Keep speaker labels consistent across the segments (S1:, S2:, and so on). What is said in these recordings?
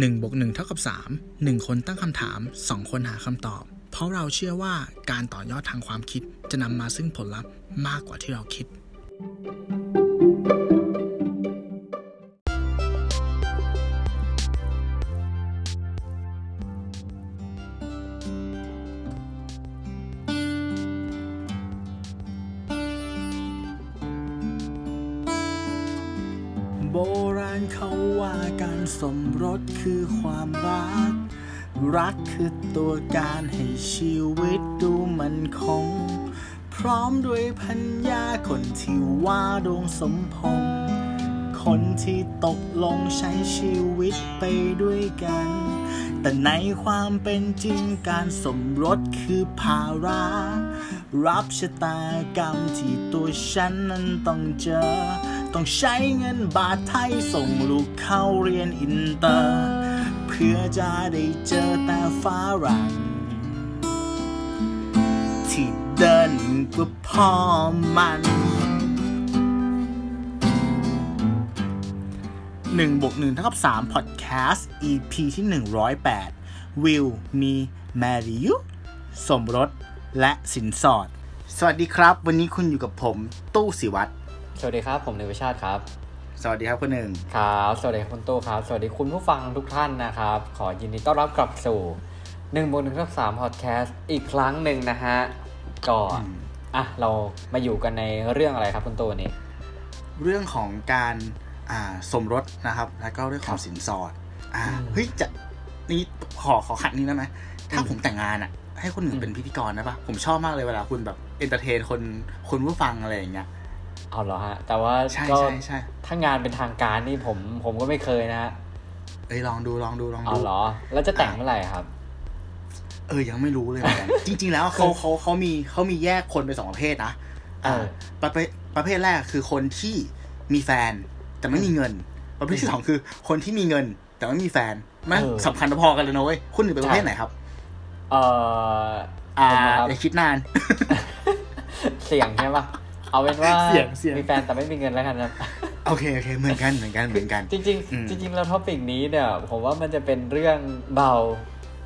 S1: 1บวก1เท่ากับ 3 1 คนตั้งคำถาม 2 คนหาคำตอบ เพราะเราเชื่อว่าการต่อยอดทางความคิดจะนำมาซึ่งผลลัพธ์มากกว่าที่เราคิด ดวงสมพงษ์คนที่ตกลงใช้ชีวิตไปด้วยกัน แต่ในความเป็นจริงการสมรสคือภาระ รับชะตากรรมที่ตัวฉันนั้นต้องเจอ ต้องใช้เงินบาทไทยส่งลูกเข้าเรียนอินเตอร์ เพื่อจะได้เจอแต่ฟ้ารั่งที่เดินกว่าพ่อมัน หนึ่งบวกหนึ่งเท่ากับสามพอดแคสต์ EP ที่หนึ่งร้อยแปดวิวมีแมริยูสมรสและสินสอด สวัสดีครับ วันนี้คุณอยู่กับผมตู้สิวัตร
S2: สวัสดีครับ ผมเนวิชาติครับ
S1: สวัสดีครับคุณหนึ่ง
S2: ครับสวัสดีครับคุณตู้ครับ สวัสดีคุณผู้ฟังทุกท่านนะครับ ขอยินดีต้อนรับกลับสู่หนึ่งบนหนึ่งทับสามพอดแคสต์อีกครั้งหนึ่งนะฮะก็อะเรามาอยู่กันในเรื่องอะไรครับคุณตู้วันนี้
S1: เรื่องของการอ่า สมรสนะครับ แล้วก็เรื่องของสินสอด อ่า
S2: อืม
S1: เฮ้ยจะนี่ขอขอขัดนี้ได้ไหมถ้า
S2: อืม
S1: ผมแต่งงานอะ ให้คนอื่น
S2: อืม
S1: เป็นพิธีกรได้ปะผมชอบมากเลยเวลาคุณแบบ entertain คนคนผู้ฟังอะไรอย่างเงี้ย
S2: เอาเหรอฮะ แต่ว่า
S1: ใช่
S2: ก็
S1: ใช่ใช่
S2: ถ้างานเป็นทางการนี่ผมผมก็ไม่เคยนะฮะ
S1: เอ้ยลองดูลองดูลอง
S2: เอา
S1: ดู
S2: เหรอ แล้วจะแต่งเมื่อไหร่ครับ
S1: เออยังไม่รู้เลยเหมือนกันจริง ๆ แล้วเขาเขาเขามีเขามีแยกคนเป็นสองประเภทนะ
S2: เออ
S1: ประเภทประเภทแรกคือคนที่มีแฟน แต่ไม่มีเงินประเภทที่สองคือ คนที่มีเงิน แต่ไม่มีแฟนมัน
S2: เออ
S1: สำคัญพอกันเลยนะเว้ยคุณหนึ่งเป็นประเภทไหนครับ
S2: เอ่อ
S1: อ่า
S2: ผมนะครับ
S1: อย่าคิดนาน
S2: เสี่ยงใช่ปะเอาเป็นว่า
S1: เสี่ยงเสี่ยง
S2: มีแฟนแต่ไม่มีเงินแล้วกันนะ
S1: โอเคโอเคเหมือนกันเหมือนกันเหมือนกัน
S2: จริง
S1: อืม
S2: ๆจริงๆแล้ว topic นี้เนี่ย ผมว่ามันจะเป็นเรื่องเบา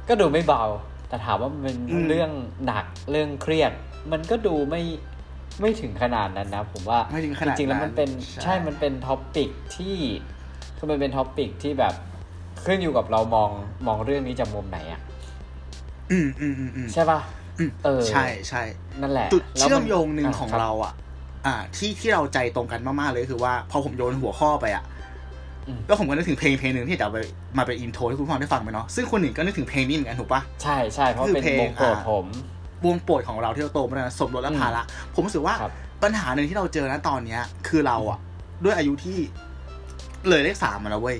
S2: ก็ดูไม่เบา แต่ถามว่ามันเป็นเรื่องหนักเรื่องเครียด มันก็ดูไม่ ไม่ถึงขนาดนั้นนะผมว่า
S1: ไม่ถึงขนาดจ
S2: ริงๆแล้วมันเป็น
S1: ใช่
S2: ใช่มันเป็น topic ที่คือมันเป็น topic ที่แบบขึ้นอยู่กับเรามองมองเรื่องนี้จากมุมไหนอะ
S1: อืมอืมอืมอืม
S2: ใช่ป่ะ
S1: อืม
S2: เออ
S1: ใช่ใช่
S2: นั่นแหละ
S1: จุด
S2: แล้ว
S1: เชื่อ
S2: มั
S1: มโยงหนึ่งของะ
S2: คบ
S1: เราอะ อ่า ที่ที่เราใจตรงกันมากๆเลยคือว่า พอผมโยนหัวข้อไปอะ
S2: อืม
S1: แล้วผมก็นึกถึงเพลงเพลงหนึ่งที่จะเอาไปมาเป็นอินโทรให้คุณผู้ฟังได้ฟังไปเนาะซึ่งคนหนึ่งก็นึกถึงเพลงนี้เหมือนกันถูกปะ
S2: ใช่ใช่เพราะ
S1: คือ
S2: เป็น
S1: เพลง
S2: วงโปรด
S1: อ่า
S2: ผม
S1: วงโปรดของเราที่เราโตมาด้วยนะสมรสและภาระผมรู้สึกว่า
S2: ครับ
S1: ปัญหาหนึ่งที่เราเจอนะตอนเนี้ย คือเราอะ ด้วยอายุที่เลยเลขสามมาแล้วเว้ย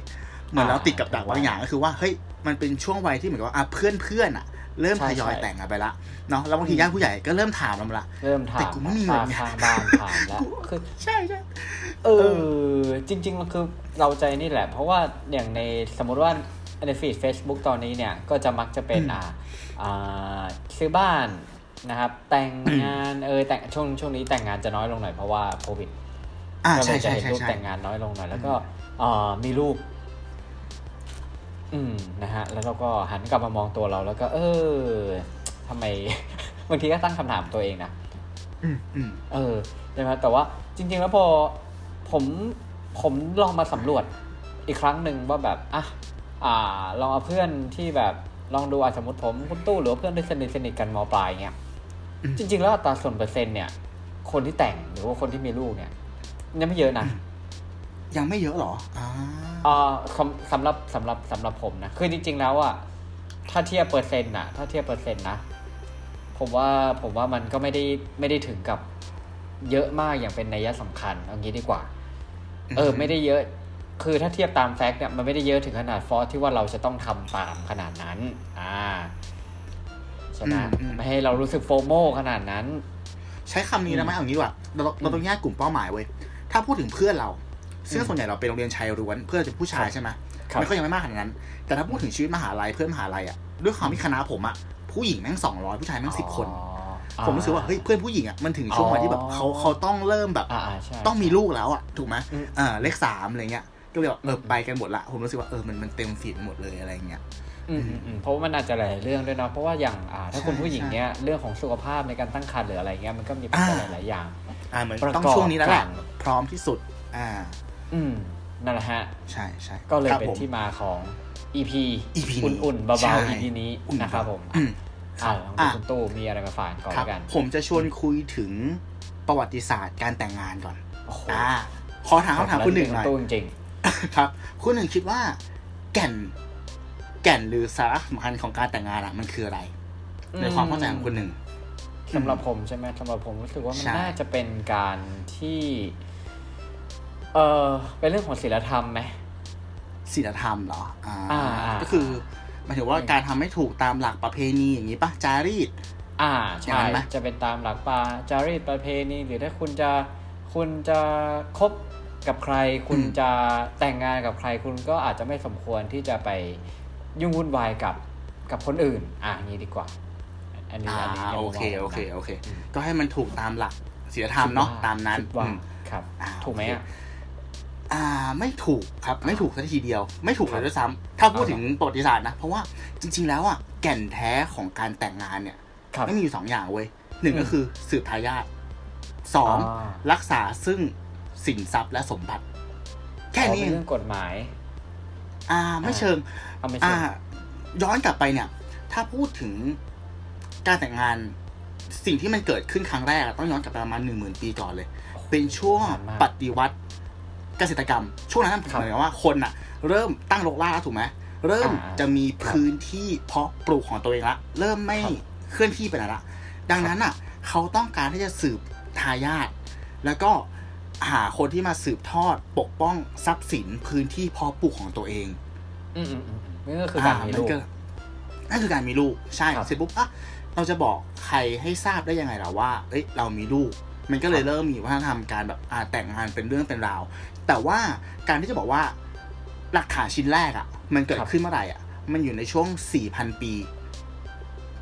S1: เหมือนเราติดกับดักบางอย่างก็คือว่าเฮ้ยมันเป็นช่วงวัยที่เหมือนกับว่าอะเพื่อนเพื่อนๆอะเริ่ม
S2: ใช่
S1: ทยอย
S2: ใช่
S1: แต่งกันไปละเนาะแล้วบางที
S2: อืม
S1: ญาติผู้ใหญ่ก็เริ่มถามเรามาละ
S2: เริ่มถา
S1: แต่
S2: ม
S1: กูไม่มีเงิน
S2: ป้า
S1: ไง
S2: ข้างบ้านถามแล้วคือ
S1: ใช่ใช่
S2: เออ จริง ๆ มันคือเราใจนี่แหละ เพราะว่าอย่างในสมมติว่าในฟีด Facebook ตอนนี้เนี่ย ก็จะมักจะเป็นอ่าอ่า ซื้อบ้านนะครับ แต่งงานเออแต่งช่วงช่วงนี้แต่งงานจะน้อยลงหน่อยเพราะว่าโควิด
S1: อ่า
S2: ก็เล
S1: ใช่
S2: ยจะ
S1: ใช่
S2: เห็น
S1: ใช่
S2: รูป
S1: ใช่
S2: แต่งงานน้อยลงหน่อย แล้วก็อ่ามีลูกอืมนะฮะ แล้วเราก็หันกลับมามองตัวเราแล้วก็ เออทำไมบางทีก็ตั้งคำถามตัวเองนะ
S1: อืมอืม
S2: เออใช่ไหมแต่ว่า จริง ๆ แล้วพอผมผมลองมาสำรวจอีกครั้งหนึ่งว่าแบบอะอ่าลองเอาเพื่อนที่แบบ ลองดูอะสมมติผมคุณตู้หรือว่าเพื่อนที่สนิทสนิทกันมปลายเงี้ย
S1: อืม
S2: จริง ๆ แล้วอัตราส่วนเปอร์เซ็นต์เนี่ย คนที่แต่งหรือว่าคนที่มีลูกเนี่ยยังไม่เยอะนะ
S1: ยังไม่เยอะเหรออ่า
S2: อ่าสำสำหรับสำหรับสำหรับผมนะคือจริง ๆ แล้วอะถ้าเทียบเปอร์เซ็นต์อะถ้าเทียบเปอร์เซ็นต์นะผมว่าผมว่ามันก็ไม่ได้ไม่ได้ถึงกับเยอะมากอย่างเป็นนัยสำคัญเอางี้ดีกว่า เออ ไม่ได้เยอะ คือถ้าเทียบตามแฟกต์เนี่ยมันไม่ได้เยอะถึงขนาดฟอสที่ว่าเราจะต้องทำตามขนาดนั้น อ่าใช่ไหม
S1: อืมอืม
S2: ไม่ให้เรารู้สึกโฟโมขนาดนั้น
S1: ใช้คำนี้นะไหมเอางี้ดีกว่าเราเราต้องแยกกลุ่มเป้าหมายเว้ยถ้าพูดถึงเพื่อนเราซึ่ง
S2: อืม
S1: ส่วนใหญ่เราเป็นโรงเรียนชายล้วนเพื่อนจะผู้ชาย
S2: ครับ
S1: ใช่ไหม
S2: ครับ
S1: มันก็ยังไม่มากขนาดนั้น แต่ถ้าพูดถึงชีวิตมหาลัยเพื่อนมหาลัยอะด้วยความที่คณะผมอะผู้หญิงแม่งสองร้อยผู้ชายแม่งสิบคน
S2: อ๋อ
S1: ผมรู้สึกว่าเฮ้ยเพื่อนผู้หญิงอะมันถึงช่วงวัยที่แบบ
S2: อ๋อ
S1: เขาเขาต้องเริ่มแบบ
S2: อ่าอ่าใช่
S1: ต้องมีลูกแล้วอะถูกไหม
S2: อืม
S1: อ่าเลขสามอะไรเงี้ย ก็เลยแบบเออไปกันหมดละ ผมรู้สึกว่าเออมันมันเต็มฟีดหมดเลยอะไรเงี้ย
S2: อืมอืมอืมเพราะว่ามันอาจจะหลายเรื่องด้วยเนาะเพราะว่าอย่างอ่าถ้าคุณ
S1: ใช่
S2: ผู้หญิง
S1: ใช่
S2: เนี้ยเรื่องของสุขภาพในการตั้งครรภ์หรืออะไรเงี้ยมันก็มีปัจจัย
S1: อ่า
S2: หลายๆอย่าง
S1: อ่าเหมือน
S2: ประกอบ
S1: ต้องช่วงนี้แล้วแหละ
S2: กัน
S1: พร้อมที่สุด อ่า
S2: อืมนั่นแหละฮะ
S1: ใช่ใช่
S2: ก็เลย
S1: ครับ
S2: เป็น
S1: ผม
S2: ที่มาของ EP
S1: EP นี้
S2: อุ่นๆเบา
S1: ใช่
S2: ๆ EP นี้
S1: อุ่น
S2: นะครับผม
S1: อืม
S2: อ่า
S1: ครับ
S2: ของ
S1: อะ
S2: คุณตู้มีอะไรมาฝากก่อน
S1: ครับ
S2: แล้วกัน
S1: ผมจะชวนคุยถึงประวัติศาสตร์การแต่งงานก่อน
S2: โอ้โห
S1: อ่าขอถามคำถามคุณหนึ่งหน่อย
S2: ตู้จริง
S1: ครับ คุณหนึ่งคิดว่า แก่น แก่นหรือสาระสำคัญของการแต่งงานอะมันคืออะไร
S2: ๆ
S1: ในความเข้าใจของคุณหนึ่ง
S2: สำหรับผมใช่ไหมสำหรับผมรู้สึกว่ามัน
S1: ใช่
S2: น่าจะเป็นการที่ เออเป็นเรื่องของศีลธรรมไหม
S1: ศีลธรรมเหรอ อ่า
S2: อ่าอ่า
S1: ก็คือหมายถึงว่าการทำให้ถูกตามหลักประเพณีอย่างนี้ปะจารีต
S2: อ่า
S1: อย่า
S2: ใช่
S1: งนั้นไหม
S2: จะเป็นตามหลักปาจารีตประเพณี หรือถ้าคุณจะคุณจะคบ กับใครคุณจะแต่งงานกับใครคุณก็อาจจะไม่สมควรที่จะไปยุ่งวุ่นวายกับกับคนอื่น อ่านี้ดีกว่า อันนี้
S1: อ่า
S2: อันนี้ยัง
S1: โอ
S2: มง
S1: เค
S2: ว่า
S1: โอเคโอเค
S2: อืม
S1: ก็ให้มันถูกตามหลักศีลธรรมเนาะ
S2: คิดว่
S1: ตามนั้น
S2: คิดว่า
S1: อืม
S2: ครับ
S1: อ่า
S2: ถูกไหม
S1: โอเค
S2: อะ
S1: อ่าไม่ถูกครับไม่ถูกสักทีเดียว ไม่ถูกเลยด้วยซ้ำถ้าพูดถึงประวัติศาสตร์นะ เพราะว่าจริง ๆ แล้วอะแก่นแท้ของการแต่งงานเนี่ย
S2: ครับ
S1: ไม่มีอยู่สองอย่างเว้ยหนึ่ง
S2: อืม
S1: ก็คือสืบทายาทสอง
S2: อ่า
S1: รักษาซึ่ง สินทรัพย์และสมบัติ แค่นี้
S2: อ๋อ
S1: เอ
S2: เป็น
S1: ง
S2: เรื่องกฎหมาย
S1: อ่า ไม่เชิง
S2: เอาไม่
S1: อ่า
S2: ใช่
S1: ย้อนกลับไปเนี่ย ถ้าพูดถึงการแต่งงานสิ่งที่มันเกิดขึ้นครั้งแรกอะต้องย้อนกลับไปประมาณหนึ่งหมื่นปีก่อนเลย เป็นช่วง
S2: นานมาก
S1: ปฏิวัติเกษตรกรรม ช่วงนั้น
S2: ครับ
S1: เหมือนกับว่าคนอะเริ่มตั้งรกรากแล้วถูกไหมเริ่ม
S2: อ่า
S1: จะมี
S2: ครับ
S1: พื้นที่เพาะปลูกของตัวเองละเริ่มไม่
S2: ครับ
S1: เคลื่อนที่ไปไหนละ ดังนั้นอะเขาต้องการที่จะสืบทายาทแล้วก็ หาคนที่มาสืบทอดปกป้องทรัพย์สินพื้นที่เพาะปลูกของตัวเอง
S2: อืมอืมอืมอืมนี่ก็คือการมีลูก
S1: นนั่นคือการมีลูกใช่
S2: ครับ
S1: เสร็จปุ๊บอะเราจะบอกใครให้ทราบได้ยังไงล่ะว่า เอ้ย เรามีลูก มันก็เลย
S2: ครับ
S1: เริ่มมีวัฒนธรรมการแบบอ่าแต่งงานเป็นเรื่องเป็นราว แต่ว่าการที่จะบอกว่าหลักฐานชิ้นแรกอะ มันเกิดขึ้นเมื่อไหร่อะ มันอยู่ในช่วง4,000ปี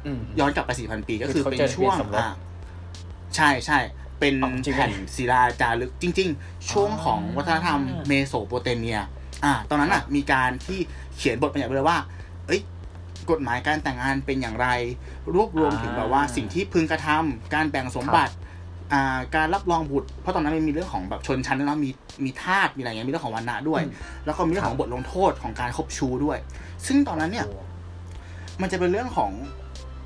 S2: อืม
S1: ย้อนกลับไป4,000ปีก็คือ
S2: คือเขา
S1: เป็น
S2: เจอ
S1: ช่วง
S2: ทะเบียนสมรส
S1: อ่าใช่ใช่ เป็น
S2: อ๋อจริงไหม
S1: แผ่นศิลาจารึกจริง ๆ ช่วงของวัฒนธรรมเมโสโปเตเมีย อ่า ตอนนั้นอะมีการที่เขียนบทบัญญัติไว้เลยว่า เอ้ยกฎหมายการแต่งงานเป็นอย่างไร รวบรวม
S2: อ่า
S1: ถึงแบบว่าสิ่งที่พึงกระทำการแบ่งสมบัติอ่าการรับรองบุตร เพราะตอนนั้นมันมีเรื่องของแบบชนชั้นด้วยเนาะมีมีทาสมีอะไรเงี้ยมีเรื่องของวันณะด้วย
S2: อืม
S1: แล้วก็มีเรื่องของบทลงโทษของการคบชูด้วย ซึ่งตอนนั้นเนี่ย มันจะเป็นเรื่องของ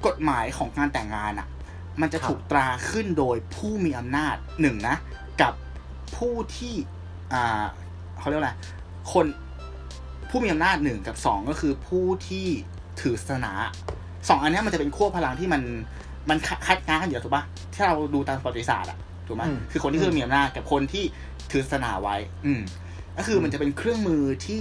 S1: กฎหมายของการแต่งงานอะ่ะ มันจะ
S2: ครับ
S1: ถูกตราขึ้นโดยผู้มีอำนาจหนึ่งนะ กับผู้ที่อ่าเขาเรียกว่าอะไรคนผู้มีอำนาจหนึ่งกับสองก็คือผู้ที่ถือศาสนาสองอันเนี้ยมันจะเป็นขั้วพลังที่มันมันคัดคัดงานกันอยู่ถูกปะที่เราดูตามประวัติศาสตร์อะถูกไหม
S2: อืม
S1: คือคนที่คือมีอำนาจกับคนที่ถือศาสนาไว้ อืมก็คือมันจะเป็นเครื่องมือที่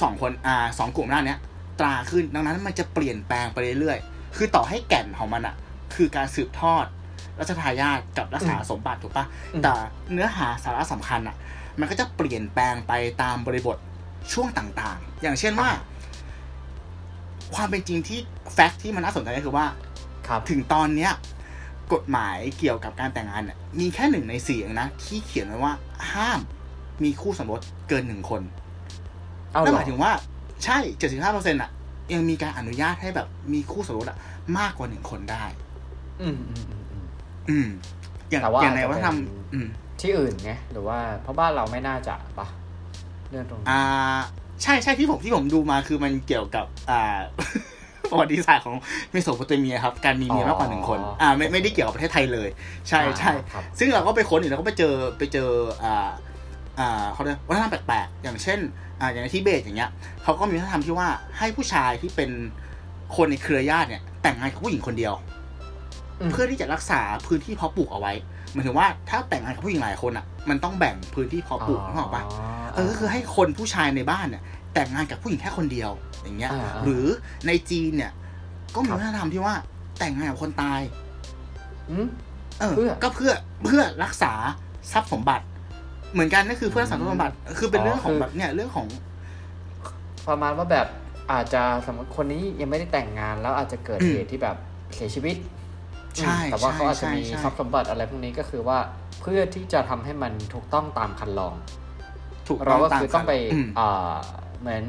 S1: สองคนอ่าสองกลุ่มหน้าเนี้ย ตราขึ้นดังนั้นมันจะเปลี่ยนแปลงไปเรื่อยๆคือต่อให้แก่นของมันอะ คือการสืบทอดรัชทายาทกับรักษาสมบัติถูกปะ
S2: อืม
S1: แต่เนื้อหาสาระสำคัญอะมันก็จะเปลี่ยนแปลงไปตามบริบทช่วงต่างๆ อย่างเช่นว่า ความเป็นจริงที่แฟกต์ที่มันน่าสนใจก็คือว่า
S2: ครับ
S1: ถึงตอนเนี้ยกฎหมายเกี่ยวกับการแต่งงานเนี่ยมีแค่หนึ่งในสี่เองนะ ที่เขียนไว้ว่าห้ามมีคู่สมรสเกินหนึ่งคน
S2: เอาเหร
S1: นั่น
S2: อ
S1: หมายถึงว่าใช่เจ็ดสิบห้าเปอร์เซ็นต์อะยังมีการอนุญาตให้แบบมีคู่สมรสอะมากกว่าหนึ่งคนได้
S2: อืมอืมอืมอืม
S1: อืมอย่าง
S2: แต่ว่า
S1: อย่างใน
S2: อาจจะ
S1: วัฒนธรรม
S2: เป็น
S1: อืม
S2: ที่อื่นไงหรือว่าเพราะบ้านเราไม่น่าจะปะเรื่องตรงนี้
S1: อ่า ใช่ใช่ที่ผมที่ผมดูมาคือมันเกี่ยวกับ อ่าประวัติศาสตร์ของเมโสโปเตเมียครับ การมีเมียมากกว่าหนึ่งคน อ่าไม่ไม่ได้เกี่ยวกับประเทศไทยเลย ใช่ใช่
S2: อ่าครับ
S1: ซึ่งเราก็ไปค้นอีกแล้วก็ไปเจอไปเจออ่าอ่าเขาเรียกวัฒนธรรมแปลกๆ อย่างเช่นอ่าอย่างในทิเบตอย่างเงี้ยเขาก็มีวัฒนธรรมที่ว่าให้ผู้ชายที่เป็นคนในเครือญาติเนี่ย แต่งงานกับผู้หญิงคนเดียว
S2: ม
S1: เพื่อที่จะรักษาพื้นที่เพาะปลูกเอาไว้หมายถึงว่าถ้าแต่งงานกับผู้หญิงหลายคนอะ มันต้องแบ่งพื้นที่เพาะปลูกนึกออกปะเออก็คือให้คนผู้ชายในบ้านเนี่ยแต่งงานกับผู้หญิงแค่คนเดียว อย่างเงี้ย
S2: อ่าอ่า
S1: หรือในจีนเนี่ย ก็มี
S2: ครับ
S1: วัฒนธรรมที่ว่าแต่งงานกับคนตาย
S2: อืม
S1: เออ
S2: เพื่อ
S1: ก็เพื่อเพื่อรักษาทรัพย์สมบัติ เหมือนกันนั่นคือเพื่อรักษาทรัพย์สมบัติ คือเป็น
S2: อ๋อ
S1: เรื่องของ
S2: คือ
S1: แบบเนี่ยเรื่องของ
S2: ประมาณว่าแบบอาจจะสมมติคนนี้ยังไม่ได้แต่งงานแล้วอาจจะเกิด
S1: อืม
S2: เหตุที่แบบเสียชีวิต
S1: ใช่
S2: อืมแต่ว่าเขาอาจจะ
S1: ใช่
S2: มี
S1: ใช่
S2: ทรัพย์สมบัติอะไรพวกนี้ก็คือว่าเพื่อที่จะทำให้มันถูกต้องตามคันลอง
S1: ถูก
S2: เราก็
S1: ตาม
S2: คือต้องไป
S1: อืม
S2: เอ่อเหมือน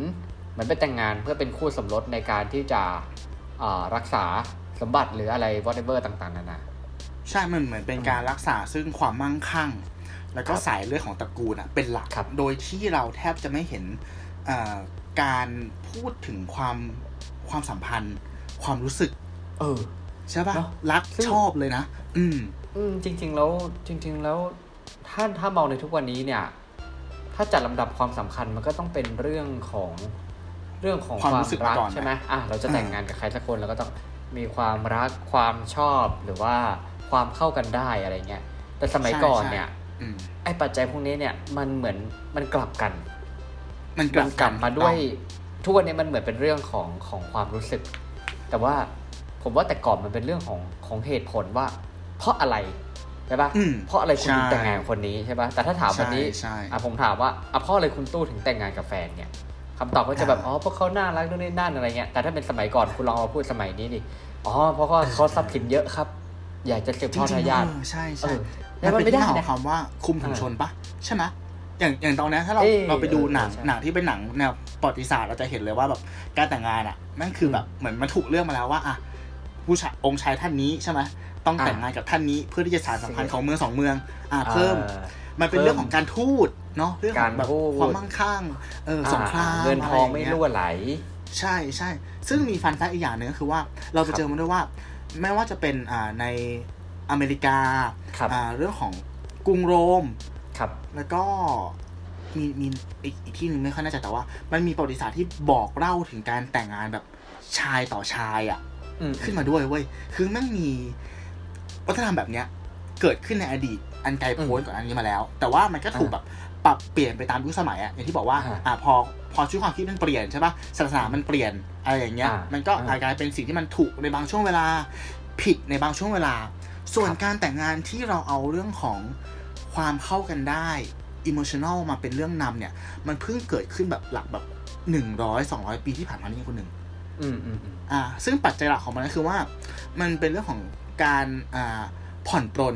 S2: เหมือนไปแต่งงานเพื่อเป็นคู่สมรสในการที่จะเอ่อรักษาสมบัติหรืออะไร whatever ต่างๆนานา
S1: ใช่มันเหมือนเป็นการรักษาซึ่งความมั่งคั่ง แล้วก็
S2: ครับ
S1: สายเลือดของตระกูลอะเป็นหลัก
S2: ครับ
S1: โดยที่เราแทบจะไม่เห็นเอ่อการพูดถึงความความสัมพันธ์ ความรู้สึก
S2: เออ
S1: ใช่ปะ
S2: เนอะ
S1: รัก
S2: ซึ่ง
S1: ชอบเลยนะ อืม
S2: อืม จริง ๆ แล้วจริง ๆ แล้วถ้าถ้ามองในทุกวันนี้เนี่ย ถ้าจัดลำดับความสำคัญมันก็ต้องเป็นเรื่องของเรื่องของ
S1: ความรู้สึก
S2: รัก
S1: ก่อน
S2: ใช่ไหมอะเราจะ
S1: อ่า
S2: แต่งงานกับใครสักคนเราก็ต้องมีความรักความชอบหรือว่าความเข้ากันได้อะไรเงี้ย แต่สมัยก่อนเนี่ย
S1: อืม
S2: ไอ้ปัจจัยพวกนี้เนี่ย มันเหมือนมันกลับกัน
S1: มันก
S2: มั
S1: ลั
S2: น
S1: บ
S2: กลับมาด้วย
S1: ถูก
S2: ทุกวันนี้มันเหมือนเป็นเรื่องของของความรู้สึก แต่ว่า ผมว่าแต่ก่อนมันเป็นเรื่องของของเหตุผลว่า เพราะอะไรใช่ปะ
S1: อืม
S2: เพราะอะไรคุณถึง
S1: ใช่
S2: แต่งงานกับคนนี้ใช่ปะแต่ถ้าถามวันนี้
S1: ใช่ใช่
S2: อะผมถามว่าอะเพราะอะไรคุณตู้ถึงแต่งงานกับแฟนเนี่ยคำตอบก็จะแบบ
S1: อ่า
S2: อ๋อเพราะเขาน่ารักนู่นนี่นั่นอะไรเงี้ยแต่ถ้าเป็นสมัยก่อนคุณลองมาพูดสมัยนี้ดิอ๋อเพราะว่าเขาทรัพย์สินเยอะครับ อยากจะสืบ
S1: จ
S2: ทอด
S1: ริง
S2: ทายาท
S1: ๆเออใช่
S2: เอ
S1: ใช่
S2: อ
S1: แล้
S2: แล้วว
S1: มั
S2: มันน
S1: เป็น
S2: ไม่
S1: ที่
S2: ได้
S1: มาของ
S2: นะ
S1: คำว่าคุมถุงชนปะใช่ไหมอย่างอย่างตอนเนี้ยถ้าเรา
S2: เอ้ย
S1: เราไปดูหนัง
S2: ใช่
S1: หนังที่เป็นหนังแนวประวัติศาสตร์เราจะเห็นเลยว่าแบบการแต่งงานอะแม่งคือแบบเหมือนมันถูกเรื่องมาแล้วว่าอะ ผู้ชายองค์ชายท่านนี้ใช่ไหมต้องแต่งงานกับท่านนี้เพื่อที่จะสานสัมพันธ์ของเมืองสองเมือง อ่าเพิ่ม
S2: อ่า
S1: มันเป็นเรื่องของการทูตเนาะเรื่องของแบบ
S2: การทูต
S1: ความมั่งคั่งเออสงคราม
S2: เงินทองะ
S1: ร
S2: ไม่
S1: ย่าเย
S2: รั่วไหล
S1: ใช่ใช่ซึ่งมีฟันแฟกอีกอย่างหนึ่งก็คือว่าเราจะ
S2: ครับ
S1: เจอมาด้วยว่า ไม่ว่าจะเป็นอ่าในอเมริกา
S2: ครับ
S1: อ่าเรื่องของกรุงโรม
S2: ครับ
S1: แล้วก็มีมีอีกอีกที่หนึ่งไม่ค่อยแน่ใจแต่ว่า มันมีประวัติศาสตร์ที่บอกเล่าถึงการแต่งงานแบบชายต่อชายอะ่ะ
S2: อืม
S1: ขึ้นมาด้วยเว้ย คือแม่งมี วัฒนธรรมแบบเนี้ย เกิดขึ้นในอดีตอันไกลโพ้นก่อนอันนี้มาแล้ว แต่ว่ามันก็ถูกแบบปรับเปลี่ยนไปตามยุคสมัยอะอย่างที่บอกว่าอ่าพอพอชุดความคิดมันเปลี่ยนใช่ปะศาสนามันเปลี่ยนอะไรอย่างเงี้ย มันก็อาจกลายเป็นสิ่งที่มันถูกในบางช่วงเวลา ผิดในบางช่วงเวลา ส่วนการแต่งงานที่เราเอาเรื่องของความเข้ากันได้อิ o มชัน a ลมาเป็นเรื่องนำเนี่ย มันเพิ่งเกิดขึ้นแบบหลักแบบหนึ่งร้อยสองร้อยปีที่ผ่านมานี่คนหนึ่ง
S2: อืมอืมอืม
S1: อ่า ซึ่งปัจจัยหลักของมันก็คือว่า มันเป็นเรื่องของการอ่าผ่อนปลน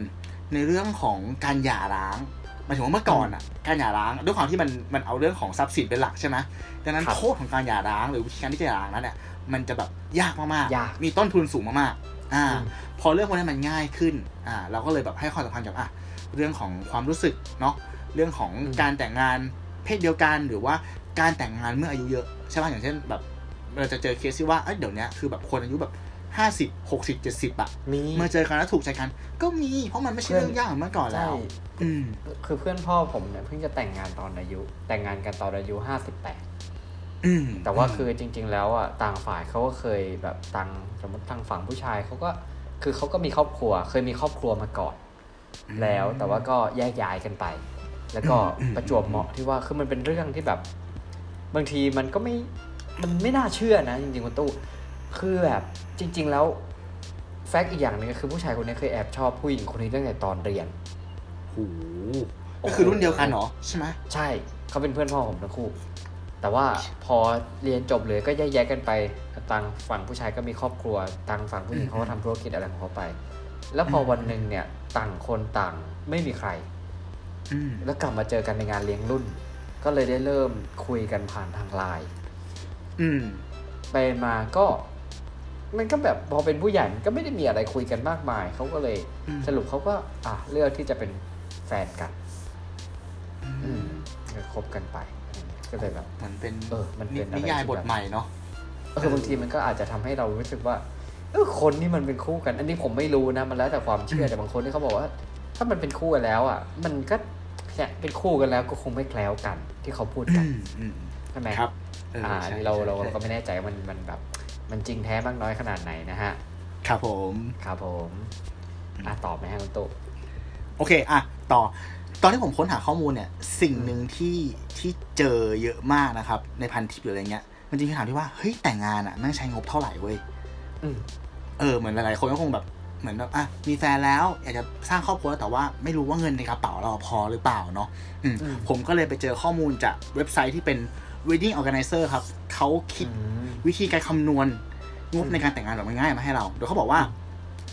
S1: ในเรื่องของการหย่าร้างหมายถึงว่าเมื่อก่อนอะ การหย่าร้างด้วยความที่มันมันเอาเรื่องของทรัพย์สินเป็นหลักใช่ไหมดังนั้นโทษของการหย่าร้างหรือวิธีการที่จะหย่าร้างนั้นเนี่ยมันจะแบบยากมาก
S2: ยาก
S1: ๆมีต้นทุนสูงมากๆ อ่า
S2: อืม
S1: พอเรื่องพวกนี้มันง่ายขึ้น อ่า เราก็เลยแบบให้ความสำคัญกับอะเรื่องของความรู้สึกเนาะเรื่องของ
S2: อืม
S1: การแต่งงานเพศเดียวกันหรือว่าการแต่งงานเมื่ออายุเยอะใช่ป่ะอย่างเช่นแบบ เราจะเจอเคสที่ว่า เอ้ยเดี๋ยวนี้คือแบบคนอายุแบบห้าสิบหกสิบเจ็ดสิบอะ
S2: มี
S1: เมื่อเจอกันแล้วถูกใจกัน ก็มี เพราะมันไม่ใช่
S2: เพื่อน
S1: เรื่องยากเหมือนเมื่อก่อนแล้ว
S2: ใช่
S1: อืม
S2: คือเพื่อนพ่อผมเนี่ยเพิ่งจะแต่งงานตอนอายุ แต่งงานกันตอนอายุห้าสิบแปด
S1: อืม
S2: แต่ว่าคือจริง ๆ แล้วอะต่างฝ่ายเขาก็เคยแบบต่างสมมติทางฝั่งผู้ชายเขาก็คือเขาก็มีครอบครัว เคยมีครอบครัวมาก่อน แล้วแต่ว่าก็แยกย้ายกันไป แล้วก็ประจวบเหมาะที่ว่าคือมันเป็นเรื่องที่แบบ บางทีมันก็ไม่ มันไม่น่าเชื่อนะจริงๆคุณตู้ คือแบบจริง ๆ แล้วแฟกต์อีกอย่างหนึงก็คือผู้ชายคนนี้เคยแอบชอบผู้หญิงคนนี้ตั้งแต่ตอนเรียน
S1: โอ้โหก็คือรุ่นเดียวกันเหรอใช่ไหม
S2: ใช่เขาเป็นเพื่อนพ่อผมทั้งคู่ แต่ว่าพอเรียนจบเลยก็แยกแยกกันไปต่างฝั่งผู้ชายก็มีครอบครัวต่างฝั่งผู้หญิงเขาก็ทำธุรกิจอะไรของเขาไป แล้วพอวันหนึ่งเนี่ยต่างคนต่างไม่มีใคร
S1: อืม
S2: แล้วกลับมาเจอกันในงานเลี้ยงรุ่น ก็เลยได้เริ่มคุยกันผ่านทางไลน์
S1: อืม
S2: ไปมาก็ มันก็แบบพอเป็นผู้ใหญ่มันก็ไม่ได้มีอะไรคุยกันมากมายเขาก็เลย
S1: อืม
S2: สรุปเขาก็ อะเลือกที่จะเป็นแฟนกัน อืมก็คบกันไปอะไรเงี้ยก็เลยแบบ
S1: มันเป็น
S2: เออ มันเป็นอะไร
S1: นิยาย
S2: ที่
S1: บท
S2: แบบ
S1: ใหม่เนาะ
S2: เออบางทีมันก็อาจจะทำให้เรารู้สึกว่าเออคนที่มันเป็นคู่กัน อันนี้ผมไม่รู้นะมันแล้วแต่ความเชื่อแต่บางคนที่เขาบอกว่า ถ้ามันเป็นคู่กันแล้ว อะ มันก็เนี่ยเป็นคู่กันแล้วก็คงไม่แคล้วกัน ที่เขาพูด
S1: อื
S2: กัน
S1: มอืม
S2: ใช่ไหม
S1: ครับเออ
S2: อ่า
S1: ใช่
S2: อันนี้เรา
S1: ใช่
S2: เรา
S1: ใช่
S2: ก็ไม่แน่ใจว่ามันมันแบบ มันจริงแท้มากน้อยขนาดไหนนะฮะ
S1: ครับผม
S2: ครับผมอะตอบไหมฮะคุณตุ๊
S1: โอเคอะต่อ ตอนที่ผมค้นหาข้อมูลเนี่ย สิ่งหนึ่งที่ที่เจอเยอะมากนะครับ ในพันทิปหรืออะไรเงี้ย มันจริงๆคำถามที่ว่า เฮ้ย แต่งงานอะแม่งใช้งบเท่าไหร่เว้ย
S2: อืม
S1: เออ เหมือนหลายๆคนก็คงแบบเหมือนแบบอะมีแฟนแล้วอยากจะสร้างครอบครัวแต่ว่าไม่รู้ว่าเงินในกระเป๋าเราพอหรือเปล่าเนาะอืม
S2: อืม
S1: ผมก็เลยไปเจอข้อมูลจากเว็บไซต์ที่เป็น wedding organizer ครับเขาคิด
S2: อืม
S1: วิธีการคำนวณงบ
S2: อืม
S1: ในการแต่งงานแบบง่ายๆมาให้เรา โดยเขาบอกว่า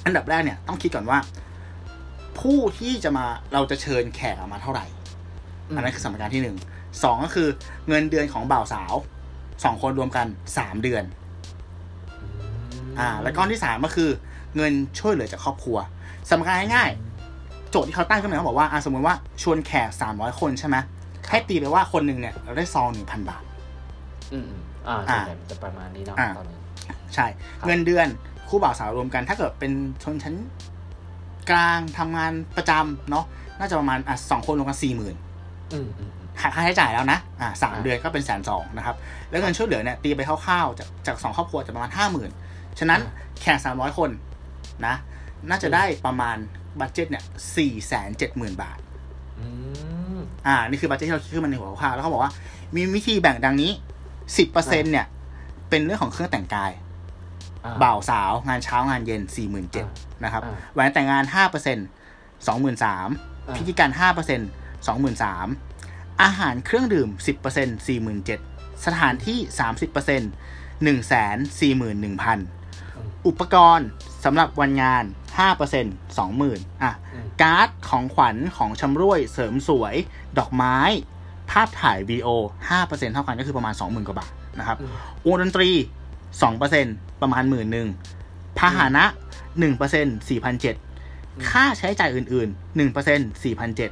S1: อันดับแรกเนี่ยต้องคิดก่อนว่า ผู้ที่จะมาเราจะเชิญแขกมาเท่าไหร่
S2: อืม
S1: อันนั้นคือสมการที่หนึ่งสองก็คือเงินเดือนของบ่าวสาวสองคนรวมกันสามเดือน อ่า แล้วก้อนที่สามก็คือ เงินช่วยเหลือจากครอบครัวสมการง่ายๆโจทย์ที่เขาตั้งขึ้นมาเขาบอกว่าอะสมมติว่าชวนแขกสามร้อยคนใช่ไหม ให้ตีไปว่าคนหนึ่งเนี่ยเราได้ซองหนึ่งพันบาท
S2: อืมอืมอ่า
S1: อ่า
S2: ส่วนใหญ่มันจะประมาณนี้เนาะ
S1: อ่า
S2: ตอนนี้
S1: ใช่
S2: ครับ
S1: เงินเดือนคู่บ่าวสาวรวมกัน ถ้าเกิดเป็นชนชั้นกลางทำงานประจำเนาะน่าจะประมาณอะสองคนรวมกันสี่หมื่น
S2: อืมอืมอืม
S1: หักค่าใช้จ่ายแล้วนะอ่าสาม
S2: อ่า
S1: เดือนก็เป็นแสนสองนะครับ แล้วเงินช่วยเหลือเนี่ยตีไปคร่าวๆจากจากสองครอบครัวจะประมาณห้าหมื่นฉะนั้นแขกสามร้อยคนนะ น่าจะได้ประมาณ budget เนี่ยสี่แสนเจ็ดหมื่นบาท
S2: อืม
S1: อ่า นี่คือ budget ที่เราคิดขึ้นมาในหัวคร่าวๆแล้วเขาบอกว่า มีวิธีแบ่งดังนี้สิบเปอร์เซ็นเนี่ย เป็นเรื่องของเครื่องแต่งกาย
S2: อ่า
S1: บ่าวสาวงานเช้างานเย็นสี่หมื่นเจ็ดนะครับ
S2: อ่า
S1: แหวนแต่งงานห้าเปอร์เซ็นสองหมื่นสาม
S2: อ่า
S1: พิธีการห้าเปอร์เซ็นสองหมื่นสามอาหารเครื่องดื่มสิบเปอร์เซ็นสี่หมื่นเจ็ดสถานที่สามสิบเปอร์เซ็นหนึ่งแสนสี่หมื่นหนึ่งพันอุปกรณ์สำหรับวันงาน ห้าเปอร์เซ็นสองหมื่นอะ
S2: อืม
S1: การ์ดของขวัญของชำร่วยเสริมสวย ดอกไม้ ภาพถ่ายวีดีโอห้าเปอร์เซ็นเท่ากันก็คือประมาณสองหมื่นกว่าบาทนะครับ
S2: อืม
S1: วงดนตรีสองเปอร์เซ็นประมาณหมื่นหนึ่งพาหนะหนึ่งเปอร์เซ็นสี่พันเจ็ดค่าใช้จ่ายอื่นๆหนึ่งเปอร์เซ็นสี่พันเจ็ด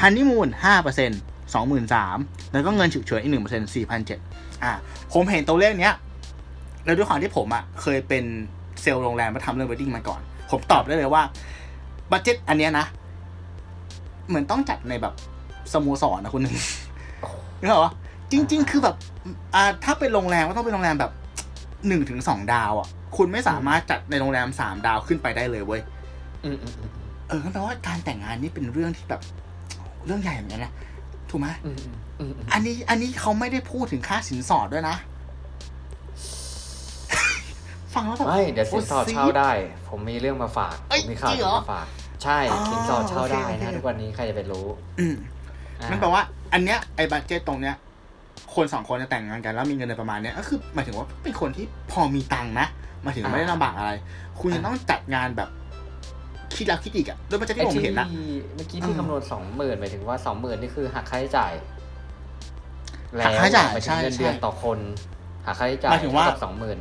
S1: ฮันนีมูนห้าเปอร์เซ็นสองหมื่นสามแล้วก็เงินฉุกเฉินอีกหนึ่งเปอร์เซ็นสี่พันเจ็ดอะผมเห็นตัวเลขเนี้ยแล้วด้วยความที่ผมอะเคยเป็นเซลล์โรงแรมมาทำเรื่อง w วดดิ้งมาก่อน ผมตอบได้เลยว่า budget อันเนี้ยนะ เหมือนต้องจัดในแบบสโมสรนะคุณหนึ่งนึกออกปะจริง ๆ คือแบบ อ่า ถ้าเป็นโรงแรมก็ต้องเป็นโรงแรมแบบหนึ่งถึงสองดาวอะ คุณไม่สามารถจัดในโรงแรมสามดาวขึ้นไปได้เลยเว้ย
S2: อืมอืมอืม
S1: เออก็แปลว่าการแต่งงานนี่เป็นเรื่องที่แบบ เรื่องใหญ่เหมือนกันนะถูกไหม
S2: อืมอืมอืมอืม
S1: อันนี้อันนี้เขาไม่ได้พูดถึงค่าสินสอดด้วยนะ ฟังแล้วแบบ
S2: ไม่เดี๋ยวสินสอด
S1: โซี
S2: เช่าได้ ผมมีเรื่องมาฝาก
S1: เอ้
S2: ผ
S1: ย
S2: มมีข่าว
S1: จริงเหรอ
S2: มาฝาก ใช่
S1: อ๋อ
S2: สินสอดเช่าได้
S1: โอเค
S2: นะ
S1: โอเค
S2: ทุกวันนี้ใครจะไปรู้
S1: อืม
S2: อ่า
S1: นั่นแปลว่า อันเนี้ยไอ้ budget ตรงเนี้ย คนสองคนจะแต่งงานกันแล้วมีเงินในประมาณเนี้ยก็คือหมายถึงว่าเป็นคนที่พอมีตังค์นะหมายถึงไม่ได้ลำบากอะไร คุณจะต้องจัดงานแบบคิดแล้วคิดอีกอะด้วย budget
S2: ไอ้
S1: ที่ผม
S2: ที่
S1: เห็นนะ
S2: เมื่อกี้ที่
S1: อืม
S2: คำนวณสองหมื่นหมายถึงว่าสองหมื่นนี่คือหักค่าใช้จ่าย
S1: หักค่าใช้จ่าย
S2: หมายถึ
S1: ใช่
S2: งเงินเดือน
S1: ใช่ใช่
S2: ต่อคนหักค่าใช้จ่าย
S1: หมายถึงว่า
S2: สองหมื่น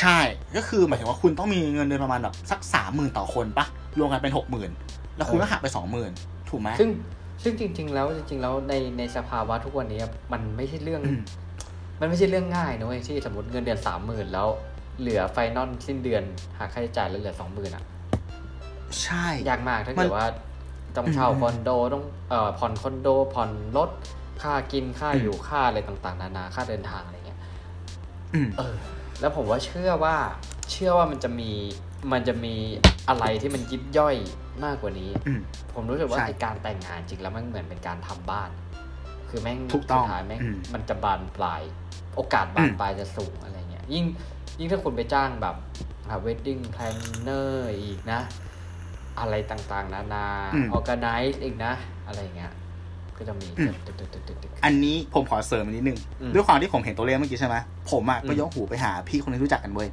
S1: ใช่ ก็คือหมายถึงว่าคุณต้องมีเงินเดือนประมาณแบบสักสามหมื่นต่อคนปะรวมกันเป็นหกหมื่นแล้วคุณก็หักไปสองหมื่นถูกไหม
S2: ซึ่งซึ่งจริง ๆ แล้วจริง ๆ แล้วในในสภาวะทุกวันนี้มันไม่ใช่เรื่อง
S1: อืม
S2: มันไม่ใช่เรื่องง่ายนะเว้ยที่สมมติเงินเดือนสามหมื่นแล้ว เหลือไฟนอลสิ้นเดือนหักค่าใช้จ่ายแล้วเหลือสองหมื่นอะ
S1: ใช่
S2: ยากมากถ้า
S1: มั
S2: เกิ
S1: น
S2: ดว่าต้องเช่า
S1: อืม
S2: คอนโดต้องเอ่อผ่อนคอนโดผ่อนรถค่ากินค่า
S1: อืม
S2: อยู่ค่าอะไรต่าง ๆ นานาค่าเดินทางอะไรเงี้ย
S1: อืม
S2: เออ แล้วผมว่าเชื่อว่าเชื่อว่ามันจะมีมันจะมีอะไรที่มันยิบย่อยมากกว่านี้
S1: อืม
S2: ผมรู้สึกว่า
S1: ใช่
S2: ไอการแต่งงานจริงแล้วมันเหมือนเป็นการทำบ้าน คือแม่ง
S1: ถูกต้อง
S2: สุดท้ายแม่ง
S1: อืม
S2: มันจะบานปลาย โอกาสบาน
S1: อืม
S2: ปลายจะสูงอะไรเงี้ย ยิ่งยิ่งถ้าคุณไปจ้างแบบหา wedding planner อีกนะ อะไรต่างๆ นานา organize อีกนะ อะไรเงี้ย ก็จะมีตึกตึกตึกตึกตึก
S1: อันนี้ผมขอเสริมอีกนิดนึง
S2: อืม
S1: ด้วยความที่ผมเห็นตัวเลขเมื่อกี้ใช่ไหมผมอะ
S2: อืม
S1: ก็ยกหูไปหาพี่คนนึงรู้จักกันเว้ย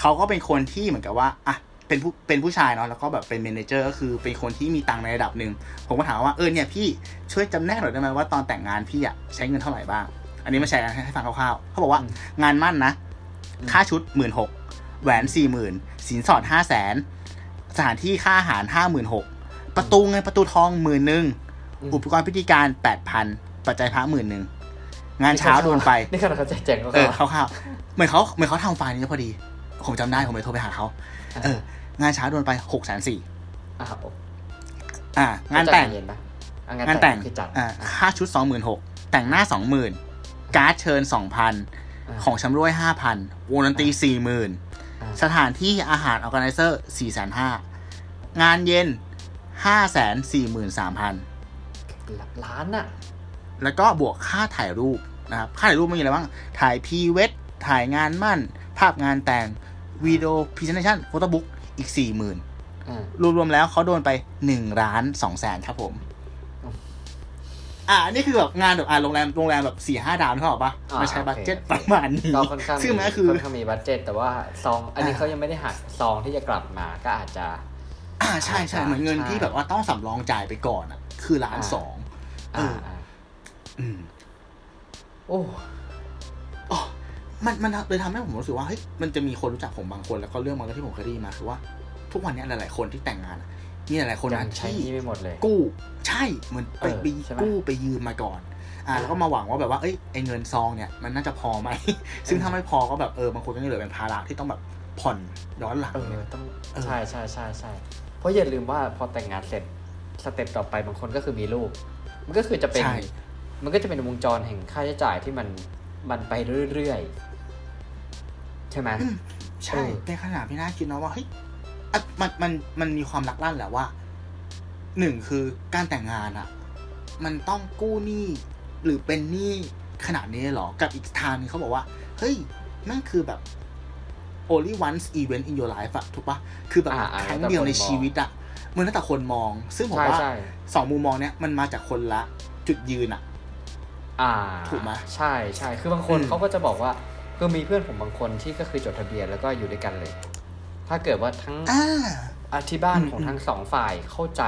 S1: เขาก็เป็นคนที่เหมือนกับว่าอะเป็นผู้เป็นผู้ชายเนาะแล้วก็แบบเป็นเมเนเจอร์ก็คือเป็นคนที่มีตังค์ในระดับหนึ่งผมก็ถามว่าเออเนี่ยพี่ช่วยจำแนกหน่อยได้ไหมว่าตอนแต่งงานพี่อะใช้เงินเท่าไหร่บ้าง อันนี้มาแชร์กันให้ฟังคร่าวๆเขาบอกว่า
S2: อืม
S1: งานมั่นนะ
S2: อืม
S1: ค่าชุดหมื่นหกแหวนสี่หมื่นสินสอดห้าแสนสถานที่ค่าอาหารห้าหมื่นหกประตูเงินประตูทองหมื่นหนึ่ง
S2: อืม
S1: อุปกรณ์พิธีการแปดพันปัจจัยพระหมื่นหนึ่งงานเช้าโดนไป
S2: นี่ขนาดเขาแจกแจงก็
S1: เออคร่าวๆเหมือนเขาเหมือนเขาทำไฟล์นี้พอดี ผมจำได้ผมเลยโทรไปหาเขาเออ งานเช้าโดนไปหกแสนสี่
S2: อะ
S1: อ่างานแต่ง
S2: เย็นปะอะ
S1: งานแต่ง
S2: คือจัด
S1: อ่าค่าชุดสองหมื่นหกแต่งหน้าสองหมื่นการ์ดเชิญสองพันาของชำร่วยห้าพันวงดนตรีสี่หมื่น
S2: อ่า
S1: สถานที่อาหารออ g a แก z เซอร์สี่แสนห้างานเย็นห้าแสนสี่หมื่นสามพัน
S2: ล้านอะ
S1: แล้วก็บวกค่าถ่ายรูปนะครับค่าถ่ายรูปมีอะไรบ้าง ถ่าย pre-wed ถ่ายงานมั่น ภาพงานแต่งวิดีโอ presentation photobook อีกสี่หมื่น
S2: อ่า
S1: รวมๆแล้วเขาโดนไปหนึ่งล้านสองแสนครับผม
S2: อืม
S1: อ่าอันนี่คือแบบงานแบบอ่าโรงแรมโรงแรมแบบสี่ห้าดาวนึกออกปะ
S2: อ่า
S1: ไม่ใช้
S2: โอเค
S1: budget
S2: โอเค
S1: ประมาณนี้
S2: ก็ค่อนข้าง
S1: ซึ่งมันก็คือ
S2: ค่อนข้างมีบัตเจ็ตแต่ว่าซอง อันนี้
S1: อ่า
S2: เขายังไม่ได้หักซองที่จะกลับมาก็อาจจะ
S1: อ่าใช่ใช่เหมือนเงิน
S2: ใช่
S1: ที่แบบว่าต้องสำรองจ่ายไปก่อนอะ คือล้าน
S2: อ่า
S1: สองเอ
S2: อ่า
S1: อ
S2: อ่า
S1: อืม
S2: โอ้
S1: อ๋อมันมันเลยทำให้ผมรู้สึกว่าเฮ้ยมันจะมีคนรู้จักผมบางคนแล้วก็เรื่องบางเรื่องที่ผมเคยได้ยินมาคือว่า ทุกวันนี้หลาย ๆ คนที่แต่งงานอะมีหลายๆคน
S2: ยั
S1: นะ
S2: งใช้
S1: ที่
S2: หนี่ไม่หมดเลย
S1: กู้ ใช่เหมือนไป
S2: เออ
S1: ไป
S2: ใช่ไหม
S1: กู้ไปยืมมาก่อน อ่าแล้วก็มาหวังว่าแบบว่าเอ้ยไอเงินซองเนี่ยมันน่าจะพอไหม ซึ่งถ้าไม่พอก็แบบเออบางคนก็ยังเหลือเป็นภาระที่ต้องแบบผ่อนย้อนหลัง
S2: เออ
S1: เนี่ย
S2: ต้อง
S1: เออ
S2: ใช่ใช่ใช่ใช่เพราะอย่าลืมว่าพอแต่งงานเสร็จสเต็ปต่อไปบางคนก็คือมีลูก มันก็คือจะเป็น
S1: ใช่
S2: มันก็จะเป็นวงจรแห่งค่าใช้จ่ายที่มันมันไปเรื่อยๆ ใช่ไหม
S1: อืมใช่
S2: เออ
S1: ในขณะพี่น่าคิดนะว่าเฮ้ยอะมันมันมันมีความรักลั่นแหละว่าหนึ่งคือการแต่งงานอะมันต้องกู้หนี้หรือเป็นหนี้ขนาดนี้เหรอ กับอีกทางหนึงเขาบอกว่า เฮ้ยนั่นคือแบบ only once event in your life อะถูกปะคือแบบ
S2: อ่าอ่า
S1: ครั้งเดียวใน
S2: แล้วแต่คนมอง
S1: ชีวิตอะมันแล้วแต่คนมอง ซึ่งผม
S2: ใช่
S1: ว่า
S2: ใช่
S1: สองมุมมองเนี้ยมันมาจากคนละจุดยืนอะ
S2: อ่า
S1: ถูกไหม
S2: ใช่ใช่คือบางคน
S1: อืม
S2: เขาก็จะบอกว่าคือมีเพื่อนผมบางคนที่ก็คือจดทะเบียนแล้วก็อยู่ด้วยกันเลย ถ้าเกิดว่าทั้ง
S1: อ่า
S2: อาที่บ้าน
S1: อืม
S2: ของ
S1: อืม
S2: ทั้งสองฝ่ายเข้าใจ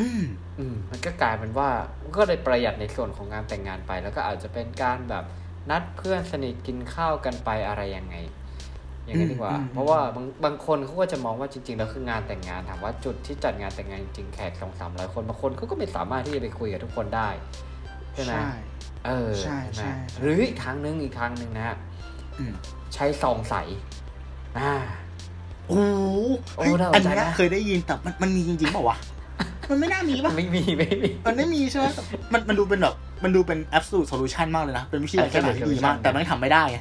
S1: อืม
S2: อืมมันก็กลายเป็นว่าก็เลยประหยัดในส่วนของงานแต่งงานไป แล้วก็อาจจะเป็นการแบบนัดเพื่อนสนิทกินข้าวกันไปอะไรยังไง อย่างนี้นดีกว่า
S1: อืมอืม
S2: เพราะว่าบางบางคนเขาก็จะมองว่าจริงๆแล้วคืองานแต่งงานถามว่าจุดที่จัดงานแต่งงานจริงๆแขกสองสามร้อยคนบางคนเขาก็ไม่สามารถที่จะไปคุยกับทุกคนได้ใช่ไหม
S1: ใช่
S2: เออ
S1: ใช่
S2: ไหม
S1: ใช่
S2: หรืออีกทางนึงอีกทางนึงนะฮะ
S1: อืม
S2: ใช้ซองใสอ่า
S1: โอ้โห
S2: โอ้
S1: เฮ้ย
S2: น่าสนใจ
S1: อันเนี้ย
S2: นะ
S1: เคยได้ยินแต่มันมันมีจริงๆเปล่าวะ มันไม่น่ามีป่ะ
S2: ไม่มีไม่มี
S1: มันไม่มีใช่ไหมมันมันดูเป็นแบบมันดูเป็น absolute solution มากเลยนะ เป็นวิธีการแก้ปัญหาที่ดีมาก
S2: solution
S1: แต่มันทำไม่ได้ไง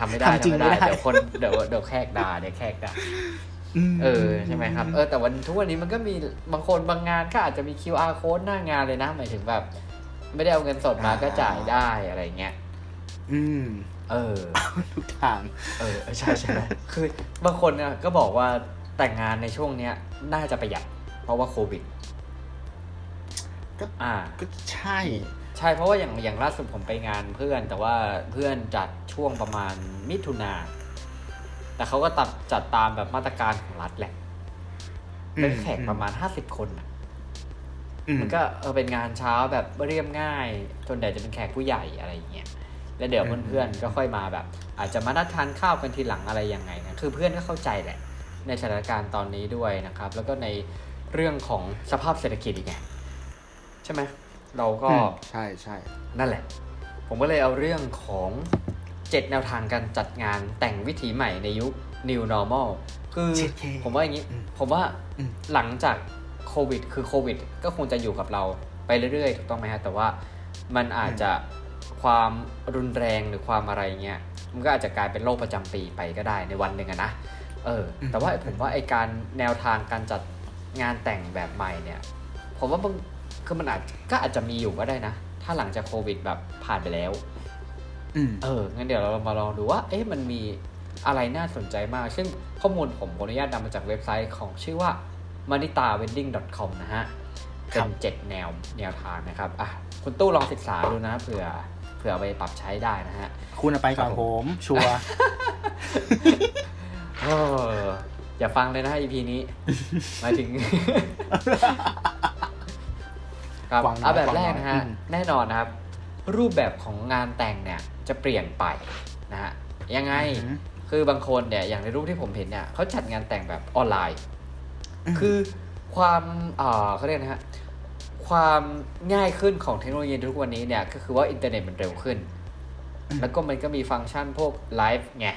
S2: ทำไม่ได้
S1: จริง
S2: ทำ
S1: ไม่
S2: ไม่ได้
S1: ได้
S2: เดี๋ยวคนเดี๋ยวเดี๋ยวแขกด่าเดี๋ยวแขกด่า
S1: ม
S2: เออใช่ไหมครับ เออแต่วันทุกวันนี้มันก็มีบางคนบางงานก็อาจจะมี QR code หน้างานเลยนะ หมายถึงแบบ ไม่ได้เอาเงินสดมาก็จ่ายได้อะไรเงี้ย
S1: อืม
S2: เออ
S1: ทุกทาง
S2: เออใช่ใช่ไหมคือบางคนเนี่ยก็บอกว่าแต่งงานในช่วงเนี้ย น่าจะประหยัดเพราะว่าโควิด
S1: ก็
S2: อ่า
S1: ก็ใช่
S2: ใช่เพราะว่าอย่างอย่างล่าสุดผมไปงานเพื่อน แต่ว่าเพื่อนจัดช่วงประมาณมิถุนาแต่เขาก็ตัดจัดตามแบบมาตรการของรัฐแหละเป็นแขกประมาณห้าสิบคนน่ะ
S1: อืม
S2: มันก็เออเป็นงานเช้าแบบเรียบง่ายส่วนใหญ่จะเป็นแขกผู้ใหญ่อะไรอย่างเงี้ยแล้วเดี๋ยว
S1: อืม
S2: เพื่อนๆก็ค่อยมาแบบ อาจจะมานัดทานข้าวกันทีหลังอะไรยังไงนะคือเพื่อนก็เข้าใจแหละ ในสถานการณ์ตอนนี้ด้วยนะครับ แล้วก็ในเรื่องของสภาพเศรษฐกิจอีกไง ใช่ไหมเราก็
S1: อืมใช่ใช่
S2: นั่นแหละ ผมก็เลยเอาเรื่องของเจ็ดแนวทางการจัดงานแต่งวิถีใหม่ในยุค New Normal คือ
S1: 7K
S2: ผมว่าอย่างนี้
S1: อืม
S2: ผมว่า
S1: อืม
S2: หลังจากโควิด คือโควิด ก็คงจะอยู่กับเราไปเรื่อยๆถูกต้องไหมฮะแต่ว่ามันอาจจะความรุนแรงหรือความอะไรเงี้ยมันก็อาจจะกลายเป็นโรคประจำปีไปก็ได้ในวันหนึ่งอะนะเออ
S1: อืม
S2: แต่ว่าผมว่าไอการแนวทางการจัดงานแต่งแบบใหม่เนี่ย ผมว่าบาง คือมันอาจก็อาจจะมีอยู่ก็ได้นะ ถ้าหลังจากโควิดแบบผ่านไปแล้ว
S1: อืม
S2: เอองั้นเดี๋ยวเรามาลองดูว่า เอ๊ะมันมีอะไรน่าสนใจมาก ซึ่งข้อมูลผมขออนุญาตนำมาจากเว็บไซต์ของชื่อว่า manitawedding.com นะฮะ
S1: ครั
S2: เป็น
S1: บ
S2: เจ็ดแนวแนวทางนะครับอะคุณตู้ลองศึกษาดูนะเผื่อเผื่อเอาไปปรับใช้ได้นะฮะ
S1: คุณเอาไปก่อน
S2: ครับ
S1: ผ
S2: ผม
S1: มชัวร์
S2: เอออย่าฟังเลยนะ EP นี้หมายถึง ครับ
S1: ฟังน้อย
S2: เอาแบบ
S1: ฟัง
S2: แรก
S1: น้อย
S2: นะฮะ
S1: อืม
S2: แน่นอนนะครับ รูปแบบของงานแต่งเนี่ยจะเปลี่ยนไปนะฮะยังไง
S1: อืม
S2: คือบางคนเนี่ยอย่างในรูปที่ผมเห็นเนี่ยเขาจัดงานแต่งแบบออนไลน์
S1: อืม
S2: คือความเอ่อเขาเรียกนะฮะความง่ายขึ้นของเทคโนโลยีทุกวันนี้เนี่ยก็คือว่าอินเทอร์เน็ตมันเร็วขึ้นแล้วก็มันก็มีฟังก์ชันพวกไลฟ์ไง